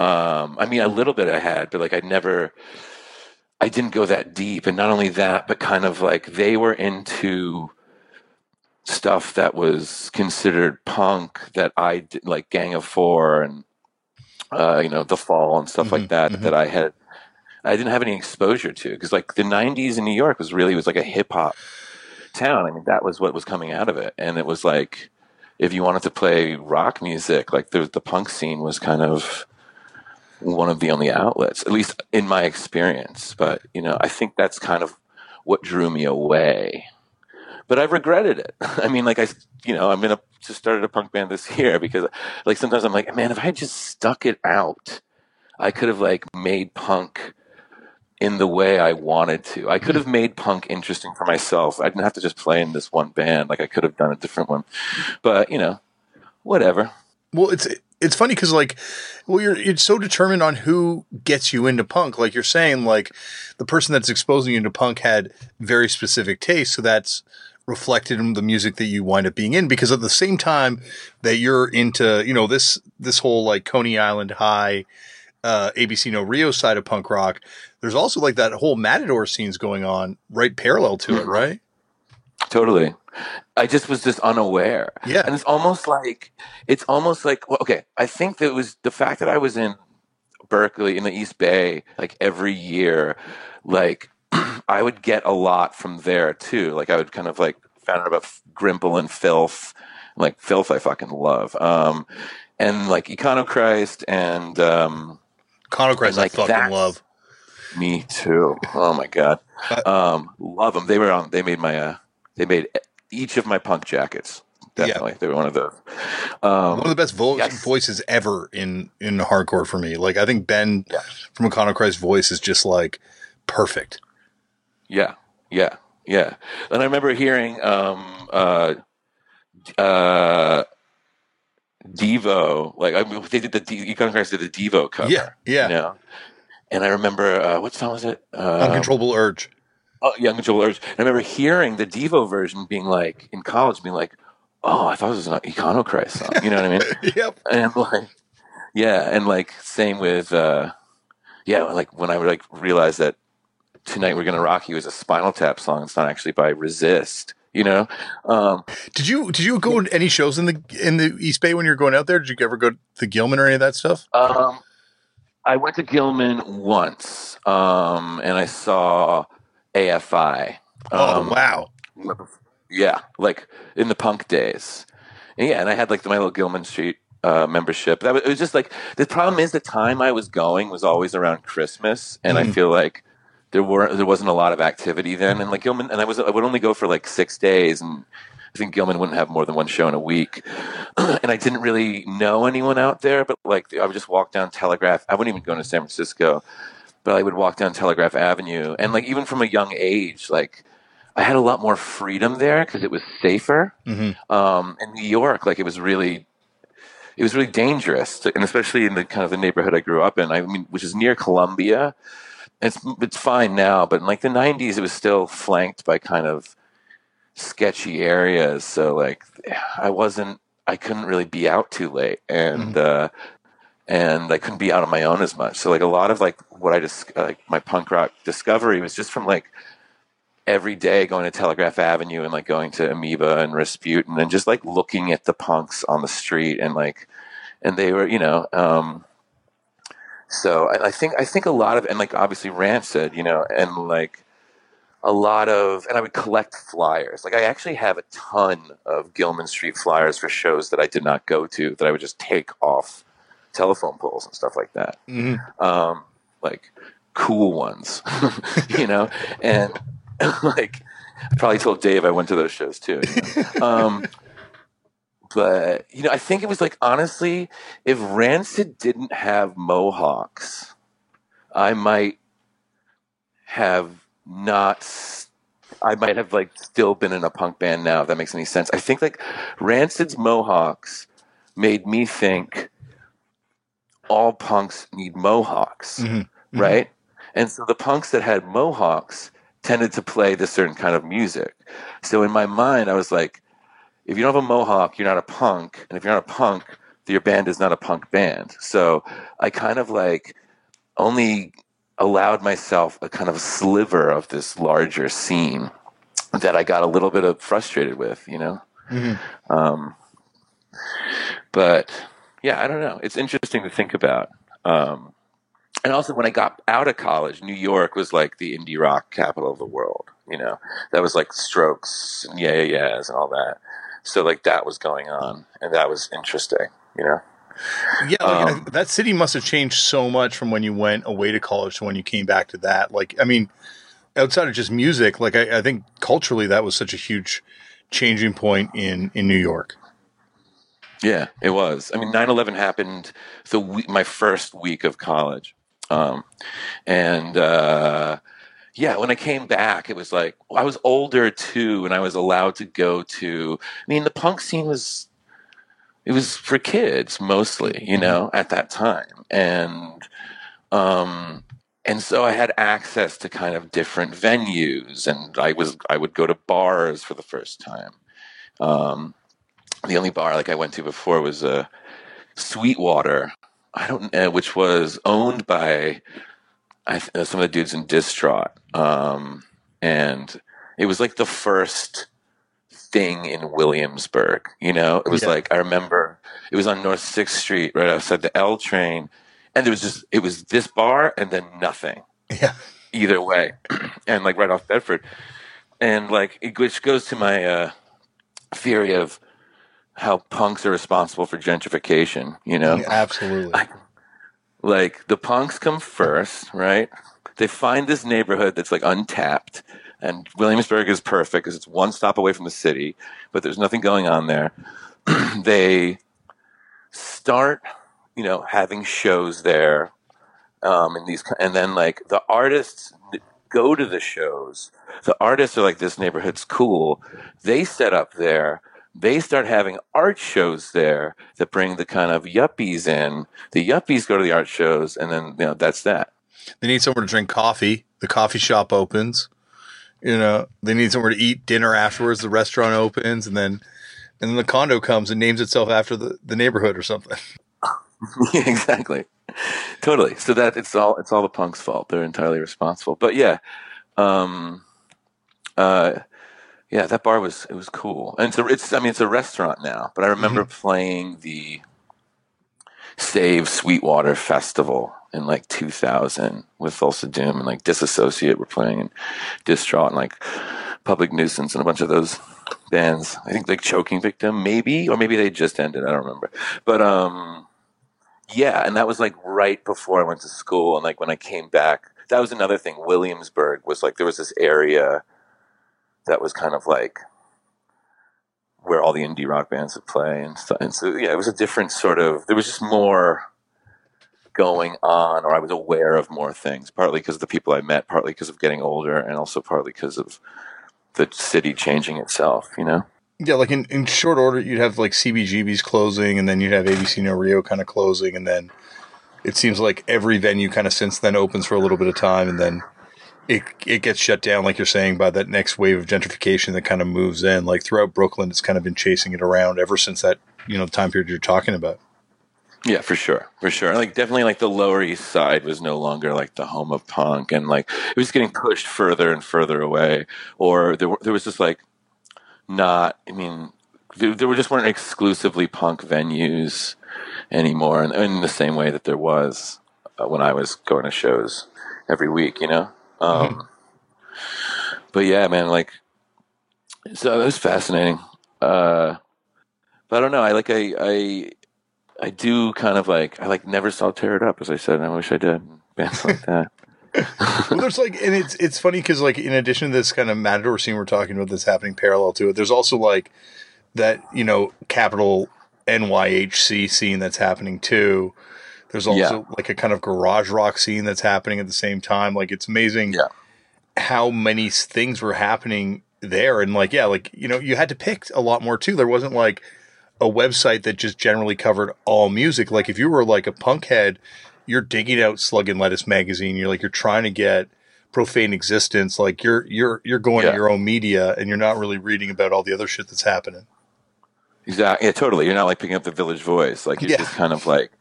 Um, I mean, a little bit I had, but like I'd never, I didn't go that deep. And not only that, but kind of like they were into stuff that was considered punk that I did, like Gang of Four and uh, you know The Fall and stuff mm-hmm, like that mm-hmm. that I had I didn't have any exposure to because like the '90s in New York was really was like a hip hop town. I mean, that was what was coming out of it, and it was like if you wanted to play rock music, like the the punk scene was kind of one of the only outlets, at least in my experience. But you know, I think that's kind of what drew me away. But I've regretted it. I mean, like I, you know, I'm gonna just started a punk band this year because, like, sometimes I'm like, man, if I had just stuck it out, I could have like made punk in the way I wanted to. I could have made punk interesting for myself. I didn't have to just play in this one band. Like I could have done a different one, but you know, whatever.
Well, it's it's funny because like, well, you're it's so determined on who gets you into punk. Like you're saying, like the person that's exposing you to punk had very specific taste, so that's reflected in the music that you wind up being in. Because at the same time that you're into, you know, this this whole like Coney Island High, uh, ABC No Rio side of punk rock, there's also like that whole Matador scenes going on right parallel to it, right?
Totally. I just was just unaware.
Yeah.
And it's almost like it's almost like well, okay, I think that it was the fact that I was in Berkeley in the East Bay like every year, like I would get a lot from there too. Like I would kind of like found out about Grimple and Filth. Like Filth I fucking love. Um and like Econochrist and um
Econochrist
like
I fucking love.
me too. Oh my god. Um love them. They were on they made my uh they made each of my punk jackets.
Yeah.
Definitely. They were one of those. Um
One of the best vo-
yes.
voices ever in in hardcore for me. Like I think Ben
Yeah.
from Econochrist voice is just like perfect.
Yeah, yeah, yeah. And I remember hearing um, uh, uh, Devo, like I mean, they did the De- Econochrist did the Devo cover.
Yeah, yeah.
You know? And I remember uh, what song was it? Uh,
Uncontrollable urge.
Oh, Uncontrollable Urge. And I remember hearing the Devo version, being like in college, being like, "Oh, I thought it was an Econochrist song." You know what I mean?
yep.
and like yeah and like same with uh yeah like when i would like realize that tonight we're gonna rock you is a spinal tap song it's not actually by resist you know um
Did you did you go to any shows in the in the East Bay when you were going out there? Did you ever go to the Gilman or any of that stuff?
um i went to gilman once um and i saw afi
oh
um,
wow.
Yeah, like in the punk days. And yeah, and I had like my little Gilman Street uh, membership. That was, it was just like the problem is the time I was going was always around Christmas, and I
Mhm.
feel like there were there wasn't a lot of activity then. And like Gilman, and I was I would only go for like six days, and I think Gilman wouldn't have more than one show in a week. and I didn't really know anyone out there, but like I would just walk down Telegraph. I wouldn't even go to San Francisco, but I would walk down Telegraph Avenue, and like even from a young age, like. I had a lot more freedom there because it was safer.
hmm
Um, in New York, like it was really, it was really dangerous, and especially in the kind of the neighborhood I grew up in. I mean, which is near Columbia. It's it's fine now, but in like the '90s, it was still flanked by kind of sketchy areas. So like, I wasn't, I couldn't really be out too late, and uh, and I couldn't be out on my own as much. So like a lot of like what I just like my punk rock discovery was just from like every day going to Telegraph Avenue and like going to Amoeba and Rasputin and just like looking at the punks on the street and like and they were you know um so I, I think I think a lot of and like obviously Rancid you know and like a lot of and I would collect flyers like I actually have a ton of Gilman Street flyers for shows that I did not go to that I would just take off telephone poles and stuff like that
hmm
um, like cool ones, you know, and like I probably told Dave I went to those shows too. you know. um, but you know, I think it was like honestly, if Rancid didn't have mohawks, I might have not. I might have like still been in a punk band now. If that makes any sense. I think like Rancid's mohawks made me think all punks need mohawks,
Mhm. Mhm.
right? And so the punks that had mohawks tended to play this certain kind of music. So in my mind, I was like, if you don't have a mohawk, you're not a punk, and if you're not a punk, your band is not a punk band. So I kind of like only allowed myself a kind of sliver of this larger scene that I got a little bit of frustrated with, you know.
hmm
Um, but yeah, I don't know. It's interesting to think about. Um, and also, when I got out of college, New York was like the indie rock capital of the world. You know, that was like Strokes and Yeah Yeah Yeahs and all that. So like that was going on, and that was interesting. You know.
Yeah, like,
Um,
that city must have changed so much from when you went away to college to when you came back to that. Like, I mean, outside of just music, like I, I think culturally that was such a huge changing point in in New York.
Yeah, it was. I mean, 9/11 happened the week, my first week of college, um, and uh, yeah, when I came back, it was like I was older too, and I was allowed to go to. I mean, the punk scene was it was for kids mostly, you know, at that time, and um, and so I had access to kind of different venues, and I was I would go to bars for the first time. Um, the only bar like I went to before was a uh, Sweetwater. I don't know, which was owned by I, uh, some of the dudes in Distraught, um, and it was like the first thing in Williamsburg. You know, it was yeah. like I remember it was on North Sixth Street, right outside the L train, and there was just it was this bar and then nothing.
Yeah.
Either way, and like right off Bedford, and like it, which goes to my uh, theory of how punks are responsible for gentrification. You know,
yeah, absolutely.
Like, like the punks come first, right? They find this neighborhood that's like untapped, and Williamsburg is perfect because it's one stop away from the city, but there's nothing going on there. they start, you know, having shows there, um, and these, and then like the artists go to the shows. The artists are like, this neighborhood's cool. They set up there they start having art shows there that bring the kind of yuppies in. The yuppies go to the art shows, and then you know that's that.
They need somewhere to drink coffee. The coffee shop opens. You know, they need somewhere to eat dinner afterwards. The restaurant opens, and then and then the condo comes and names itself after the, the neighborhood or something.
yeah, exactly. Totally. So that it's all it's all the punks' fault. They're entirely responsible. But yeah, um, uh, yeah, that bar was it was cool, and it's a, it's I mean it's a restaurant now. But I remember mm-hmm. playing the Save Sweetwater Festival in like 2000 with Thulsa Doom and like Disassociate were playing and Distraught and like Public Nuisance and a bunch of those bands. I think like Choking Victim maybe or maybe they just ended. I don't remember. But um yeah, and that was like right before I went to school and like when I came back. That was another thing. Williamsburg was like there was this area that was kind of like where all the indie rock bands would play and stuff. And so, yeah, it was a different sort of, there was just more going on, or I was aware of more things, partly because of the people I met, partly because of getting older, and also partly because of the city changing itself, you know?
Yeah, like in, in short order, you'd have like CBGB's closing, and then you'd have ABC No Rio kind of closing, and then it seems like every venue kind of since then opens for a little bit of time, and then it it gets shut down, like you're saying, by that next wave of gentrification that kind of moves in. Like throughout Brooklyn, it's kind of been chasing it around ever since that you know time period you're talking about.
Yeah, for sure, for sure. Like definitely, like the Lower East Side was no longer like the home of punk, and like it was getting pushed further and further away. Or there, there was just like not. I mean, there, were just weren't exclusively punk venues anymore, in, in the same way that there was uh, when I was going to shows every week. You know. Um, but yeah, man, like, so it was fascinating. Uh, but I don't know. I like, I, I, I do kind of like, I like never saw Tear It Up, as I said, and I wish I did. Bands like that.
well, there's like, and it's it's funny because like in addition to this kind of matador scene we're talking about that's happening parallel to it, there's also like that you know capital NYHC scene that's happening too, there's also yeah. like a kind of garage rock scene that's happening at the same time. Like it's amazing
yeah.
how many things were happening there. And like, yeah, like, you know, you had to pick a lot more too. There wasn't like a website that just generally covered all music. Like if you were like a punk head, you're digging out Slug and Lettuce magazine. You're like, you're trying to get profane existence. Like you're, you're, you're going yeah. to your own media and you're not really reading about all the other shit that's happening.
Exactly. Yeah, totally. You're not like picking up the village voice. Like you're yeah. just kind of like,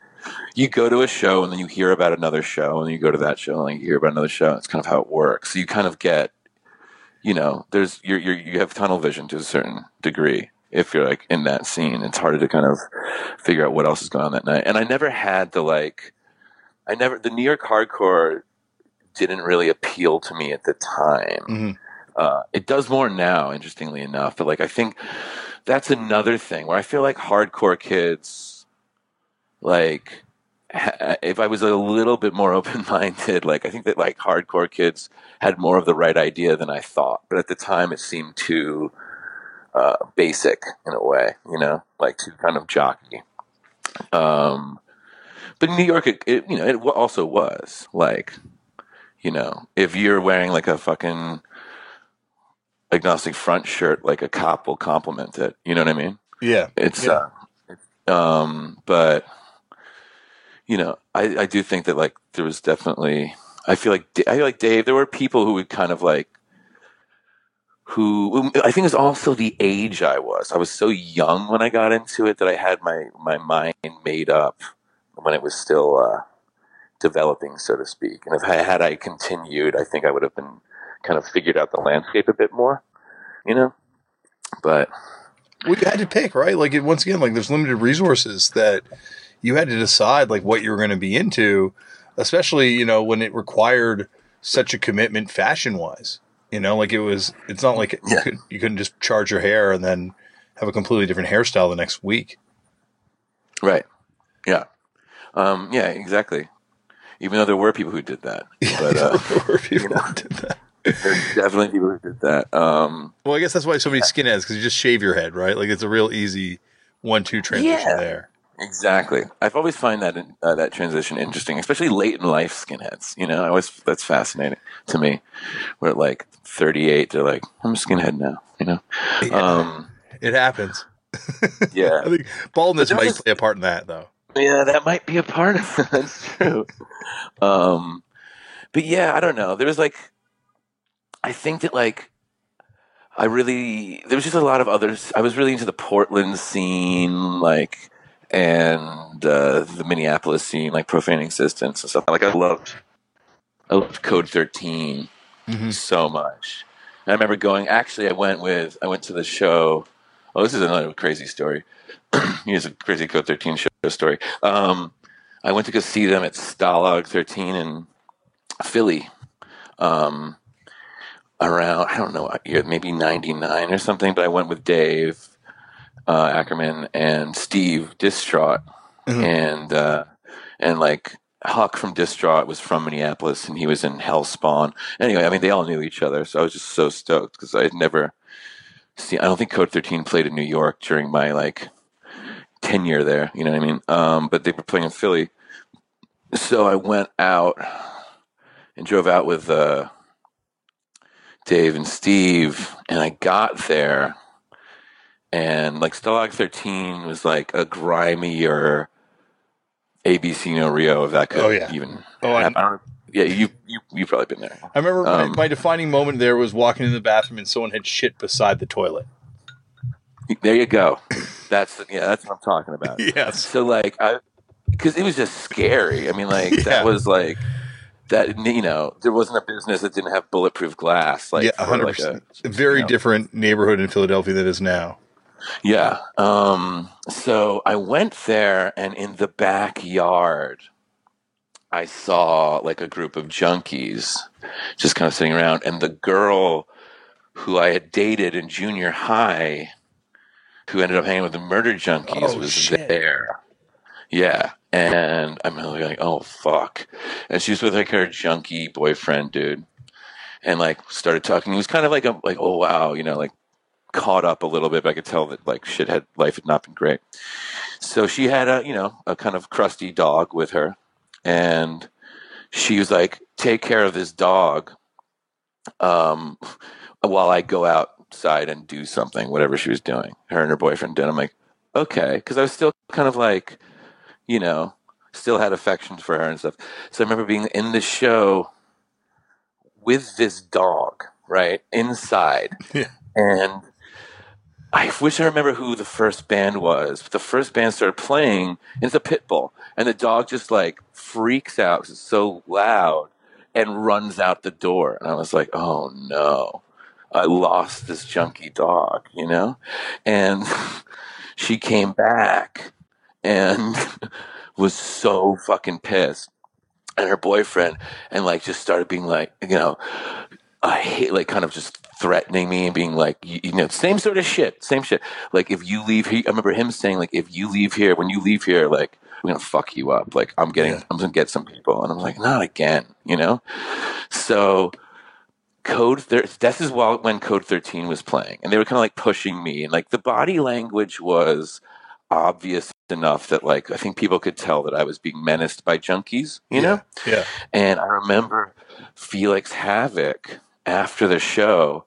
you go to a show and then you hear about another show and then you go to that show and you hear about another show. It's kind of how it works. So you kind of get, you know, there's you're, you're you have tunnel vision to a certain degree if you're like in that scene. It's harder to kind of figure out what else is going on that night. And I never had the like, I never the New York hardcore didn't really appeal to me at the time. Mm-hmm. Uh, it does more now, interestingly enough. But like, I think that's another thing where I feel like hardcore kids like if I was a little bit more open minded, like I think that like hardcore kids had more of the right idea than I thought. But at the time, it seemed too uh, basic in a way, you know, like too kind of jockey. Um, but in New York, it, it you know it also was like, you know, if you're wearing like a fucking agnostic front shirt, like a cop will compliment it. You know what I mean?
Yeah.
It's
Yeah.
uh, um, but you know, I, I do think that like there was definitely. I feel like I feel like Dave. There were people who would kind of like who I think it was also the age I was. I was so young when I got into it that I had my my mind made up when it was still uh, developing, so to speak. And if I had I continued, I think I would have been kind of figured out the landscape a bit more, you know. But
we had to pick, right? Like, it, once again, like there's limited resources that you had to decide, like, what you were going to be into, especially, you know, when it required such a commitment fashion wise. You know, like it was, it's not like you, could, you couldn't just charge your hair and then have a completely different hairstyle the next week.
Right. Yeah. Um, yeah, exactly. Even though there were people who did that. But uh,
There were people who did that.
there's definitely people who did that. Um,
Well, I guess that's why so many skinheads, because you just shave your head, right? Like, it's a real easy one two transition
Yeah.
there.
Exactly. I've always find that uh, that transition interesting, especially late in life skinheads. You know, I always that's fascinating to me. Where like 38, they're like, I'm a skinhead now. You know.
Yeah,
Um,
it happens.
yeah.
I think baldness might play a part in that, though.
Yeah, that might be a part of it. That's true. um, but yeah, I don't know. There was like, I think that like, I really there was just a lot of others. I was really into the Portland scene, like, and uh, the Minneapolis scene, like Profane Existence and stuff. Like, I loved, I loved Code Thirteen
Mhm.
so much. And I remember going. Actually, I went with I went to the show. Oh, this is another crazy story. Here's a crazy Code 13 show story. Um, I went to go see them at Stalag 13 in Philly. Um, around I don't know what year, maybe 99 or something. But I went with Dave uh, Ackerman and Steve Distraught,
Mhm.
and uh, and like Huck from Distraught was from Minneapolis, and he was in Hellspawn. Anyway, I mean they all knew each other, so I was just so stoked because I had never seen. I don't think Code 13 played in New York during my like tenure there. You know what I mean? Um, but they were playing in Philly, so I went out and drove out with uh, Dave and Steve, and I got there, and like Stalag 13 was like a grimier ABC No Rio, if that could
Oh, yeah.
even.
Oh, I-
happen. I don't, yeah, you you you've probably been there.
I remember my,
Um,
my defining moment there was walking in the bathroom and someone had shit beside the toilet.
There you go. That's yeah, that's what I'm talking about.
Yes.
So like I because it was just scary. I mean like
Yeah.
that was like that you know, there wasn't a business that didn't have bulletproof glass like
yeah,
for,
hundred
like, a-
very
you know.
different neighborhood in Philadelphia than it is now.
Yeah. Um, so I went there, and in the backyard, I saw like a group of junkies just kind of sitting around, and the girl who I had dated in junior high, who ended up hanging with the murder junkies,
Oh,
was
shit.
there. Yeah. And I'm like, oh, fuck. And she was with like her junkie boyfriend, dude. And like started talking. He was kind of like, a, like, oh, wow, you know, like caught up a little bit, but I could tell that like shit had life had not been great. So she had a you know a kind of crusty dog with her, and she was like, "Take care of this dog, um, while I go outside and do something, whatever she was doing." Her and her boyfriend did. I'm like, okay, because I was still kind of like, you know, still had affections for her and stuff. So I remember being in the show with this dog, right inside,
Yeah.
and I wish I remember who the first band was. But the first band started playing, and it's a pit bull, and the dog just like freaks out 'cause it's so loud and runs out the door. And I was like, oh no, I lost this junky dog, you know? And she came back and was so fucking pissed. And her boyfriend, and like just started being like, you know, I hate like kind of just threatening me and being like, you, you know, same sort of shit, same shit. Like if you leave here, I remember him saying like, if you leave here, when you leave here, like we're gonna fuck you up. Like I'm getting,
Yeah.
I'm gonna get some people, and I'm like, not again, you know. So code thir- this is while when code 13 was playing and they were kind of like pushing me and like the body language was obvious enough that like i think people could tell that i was being menaced by junkies you know
Yeah.
and i remember felix havoc after the show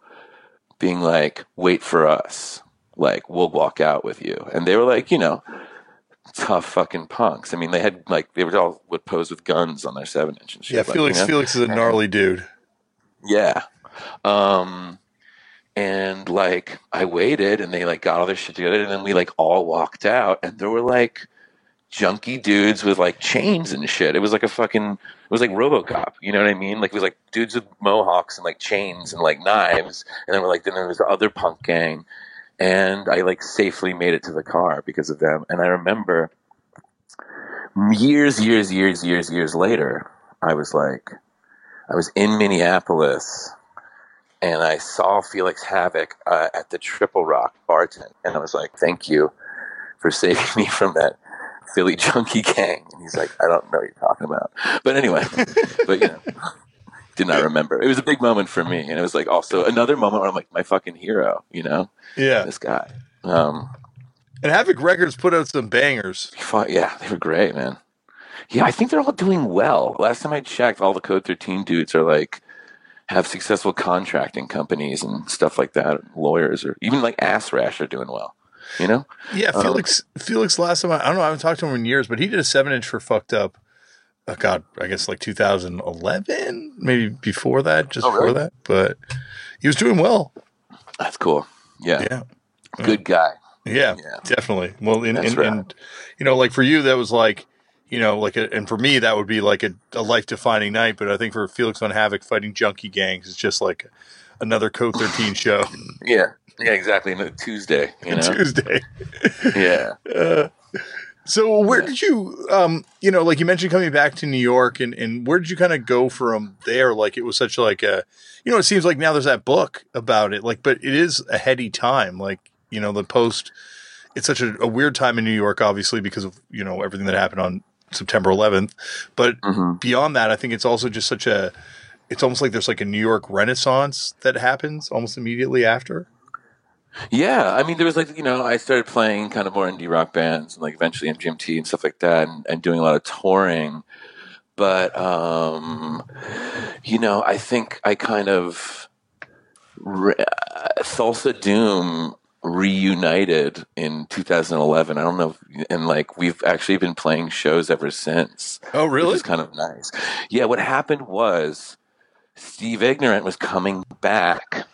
being like wait for us like we'll walk out with you and they were like you know tough fucking punks i mean they had like they were all would pose with guns on their seven inch and shit
Yeah.
like, you
Felix
know?
Felix is a gnarly dude.
Yeah. Um and like I waited and they like got all their shit together and then we like all walked out and there were like junky dudes with like chains and shit. It was like a fucking it was like Robocop, you know what I mean? Like it was like dudes with mohawks and like chains and like knives and then we're like then there was the other punk gang and I like safely made it to the car because of them and I remember years years years years years later I was like I was in Minneapolis and I saw Felix Havoc uh, at the Triple Rock bartend, and I was like, "Thank you for saving me from that Philly junkie gang." And he's like, "I don't know what you're talking about," but anyway, but you know, did not remember. It was a big moment for me, and it was like also another moment where I'm like, "My fucking hero," you know,
Yeah.
this guy. Um,
And Havoc Records put out some bangers.
yeah, they were great, man. Yeah, I think they're all doing well. Last time I checked, all the Code 13 dudes are like have successful contracting companies and stuff like that, lawyers or even like Ass Rash are doing well. You know?
Yeah,
Um,
Felix. Felix. Last time I, I don't know. I haven't talked to him in years, but he did a seven inch for fucked up. Oh God, I guess like 2011, maybe before that, just
Oh,
before that. But he was doing well.
That's cool. Yeah.
Yeah,
Good guy.
yeah,
Yeah.
definitely. Well, and, and,
right.
and you know, like for you, that was like, you know, like, a, and for me, that would be like a, a life defining night. But I think for Felix on Havoc fighting junkie gangs, it's just like another Code 13 show
Yeah. Yeah, exactly. No, Tuesday, you know?
Tuesday.
yeah.
Uh, so where did you um you know like you mentioned coming back to New York and and where did you kind of go from there like it was such like a you know it seems like now there's that book about it like but it is a heady time like you know the post it's such a, a weird time in New York obviously because of you know everything that happened on September 11th but
hmm
beyond that I think it's also just such a it's almost like there's like a New York renaissance that happens almost immediately after
Yeah, I mean, there was like you know, I started playing kind of more indie rock bands and like eventually MGMT and stuff like that, and, and doing a lot of touring. But um, you know, I think I kind of re- uh, Thulsa Doom reunited in 2011. I don't know, if, and like we've actually been playing shows ever since
oh
which is kind of nice. Yeah, what happened was Steve Ignorant was coming back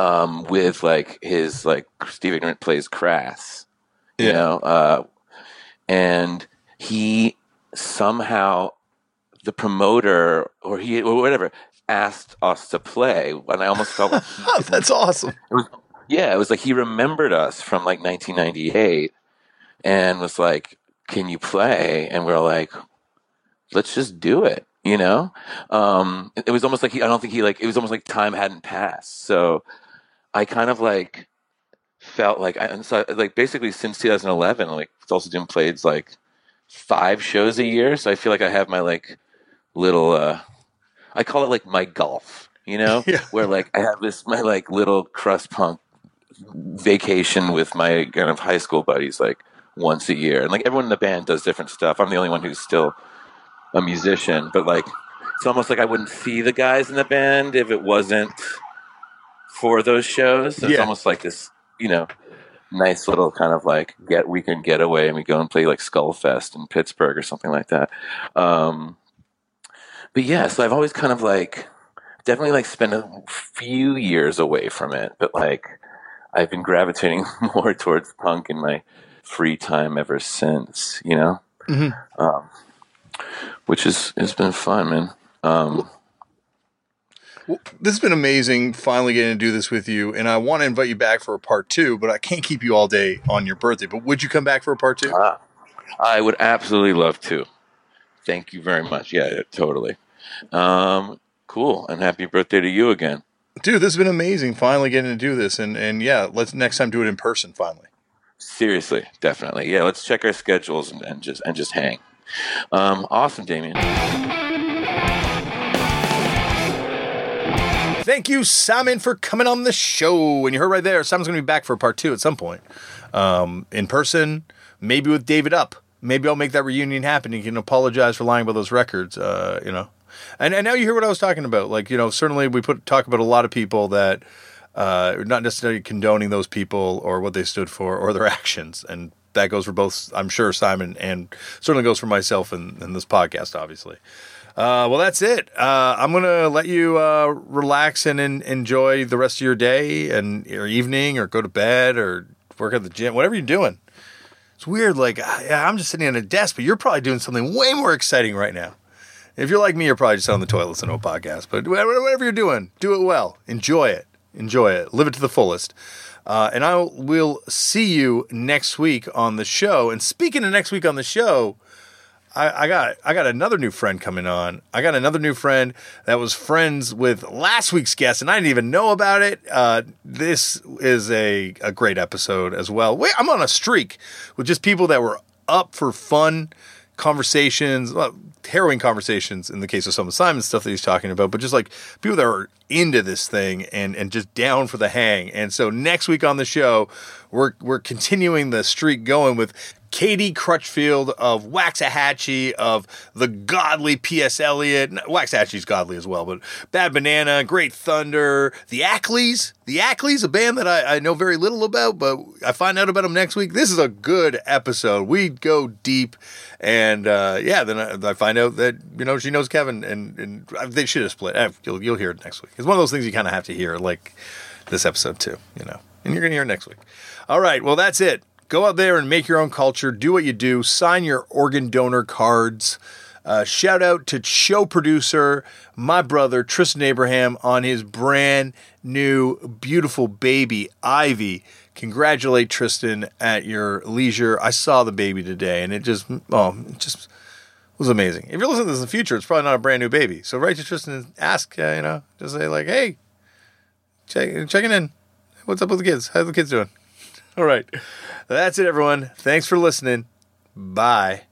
um, with like his like Steve Ignorant plays Crass, you
Yeah.
know, uh, and he somehow the promoter or he or whatever asked us to play, and I almost felt like
that's awesome
it was, yeah, it was like he remembered us from like 1998 and was like, "Can you play?" And we are like, "Let's just do it." You know, um, it, it was almost like he. I don't think he like. It was almost like time hadn't passed. So I kind of like felt like, I, and so like basically since 2011, like Thulsa Doom played like five shows a year. So I feel like I have my like little. uh I call it like my golf. You know,
Yeah.
where like I have this my like little crust punk vacation with my kind of high school buddies like once a year and like everyone in the band does different stuff i'm the only one who's still a musician but like it's almost like i wouldn't see the guys in the band if it wasn't for those shows so it's almost like this you know nice little kind of like get weekend getaway and we go and play like skullfest in pittsburgh or something like that um but yeah so i've always kind of like definitely like spent a few years away from it but like I've been gravitating more towards punk in my free time ever since, you know,
Mhm.
um, which is has been fun, man. Um,
Well, this has been amazing finally getting to do this with you. And I want to invite you back for a part two, but I can't keep you all day on your birthday. But would you come back for a part two?
ah, I would absolutely love to. Thank you very much. Yeah, yeah, totally. Um, Cool. And happy birthday to you again.
Dude, this has been amazing. Finally getting to do this, and and yeah, let's next time do it in person. Finally.
Seriously, definitely. Yeah, let's check our schedules and, and just and just hang. Um, awesome, Damian.
Thank you, Simon, for coming on the show. And you heard right there, Simon's going to be back for part two at some point, um, in person, maybe with Dave It Up. Maybe I'll make that reunion happen. You can apologize for lying about those records. Uh, you know, and and now you hear what I was talking about. Like you know, certainly we put talk about a lot of people that uh, not necessarily condoning those people or what they stood for or their actions, and that goes for both. I'm sure Simon and certainly goes for myself and, and this podcast, obviously. Uh, well, that's it. Uh, I'm gonna let you uh, relax and en- enjoy the rest of your day and your evening, or go to bed, or work at the gym, whatever you're doing. It's weird. Like I'm just sitting at a desk, but you're probably doing something way more exciting right now. If you're like me, you're probably just on the toilet listening to a podcast. But whatever you're doing, do it well. Enjoy it. Enjoy it. Live it to the fullest. Uh, and I will see you next week on the show. And speaking of next week on the show, I, I got I got another new friend coming on. I got another new friend that was friends with last week's guest, and I didn't even know about it. Uh, this is a, a great episode as well. Wait, I'm on a streak with just people that were up for fun conversations, well, harrowing conversations in the case of some of Simon's stuff that he's talking about, but just like people that are into this thing and and just down for the hang. And so next week on the show, we're we're continuing the streak going with Katie Crutchfield of Waxahatchee, of the godly P.S. Eliot. Waxahatchee's godly as well, but Bad Banana, Great Thunder, the Ackleys. The Ackleys, a band that I, I know very little about, but I find out about them next week. This is a good episode. We go deep, and uh, yeah, then I, I find out that you know she knows Kevin, and, and they should have split. Eh, You'll, you'll hear it next week. It's one of those things you kind of have to hear, like this episode too, you know, and you're gonna hear it next week. All right, well that's it. Go out there and make your own culture. Do what you do. Sign your organ donor cards. Uh, shout out to show producer, my brother Tristan Abraham, on his brand new beautiful baby Ivy. Congratulate Tristan at your leisure. I saw the baby today, and it just oh, it just was amazing. If you're listening to this in the future, it's probably not a brand new baby. So write to Tristan and ask, uh, you know, just say like, hey, check, checking in. What's up with the kids? How's the kids doing? All right. That's it, everyone. Thanks for listening. Bye.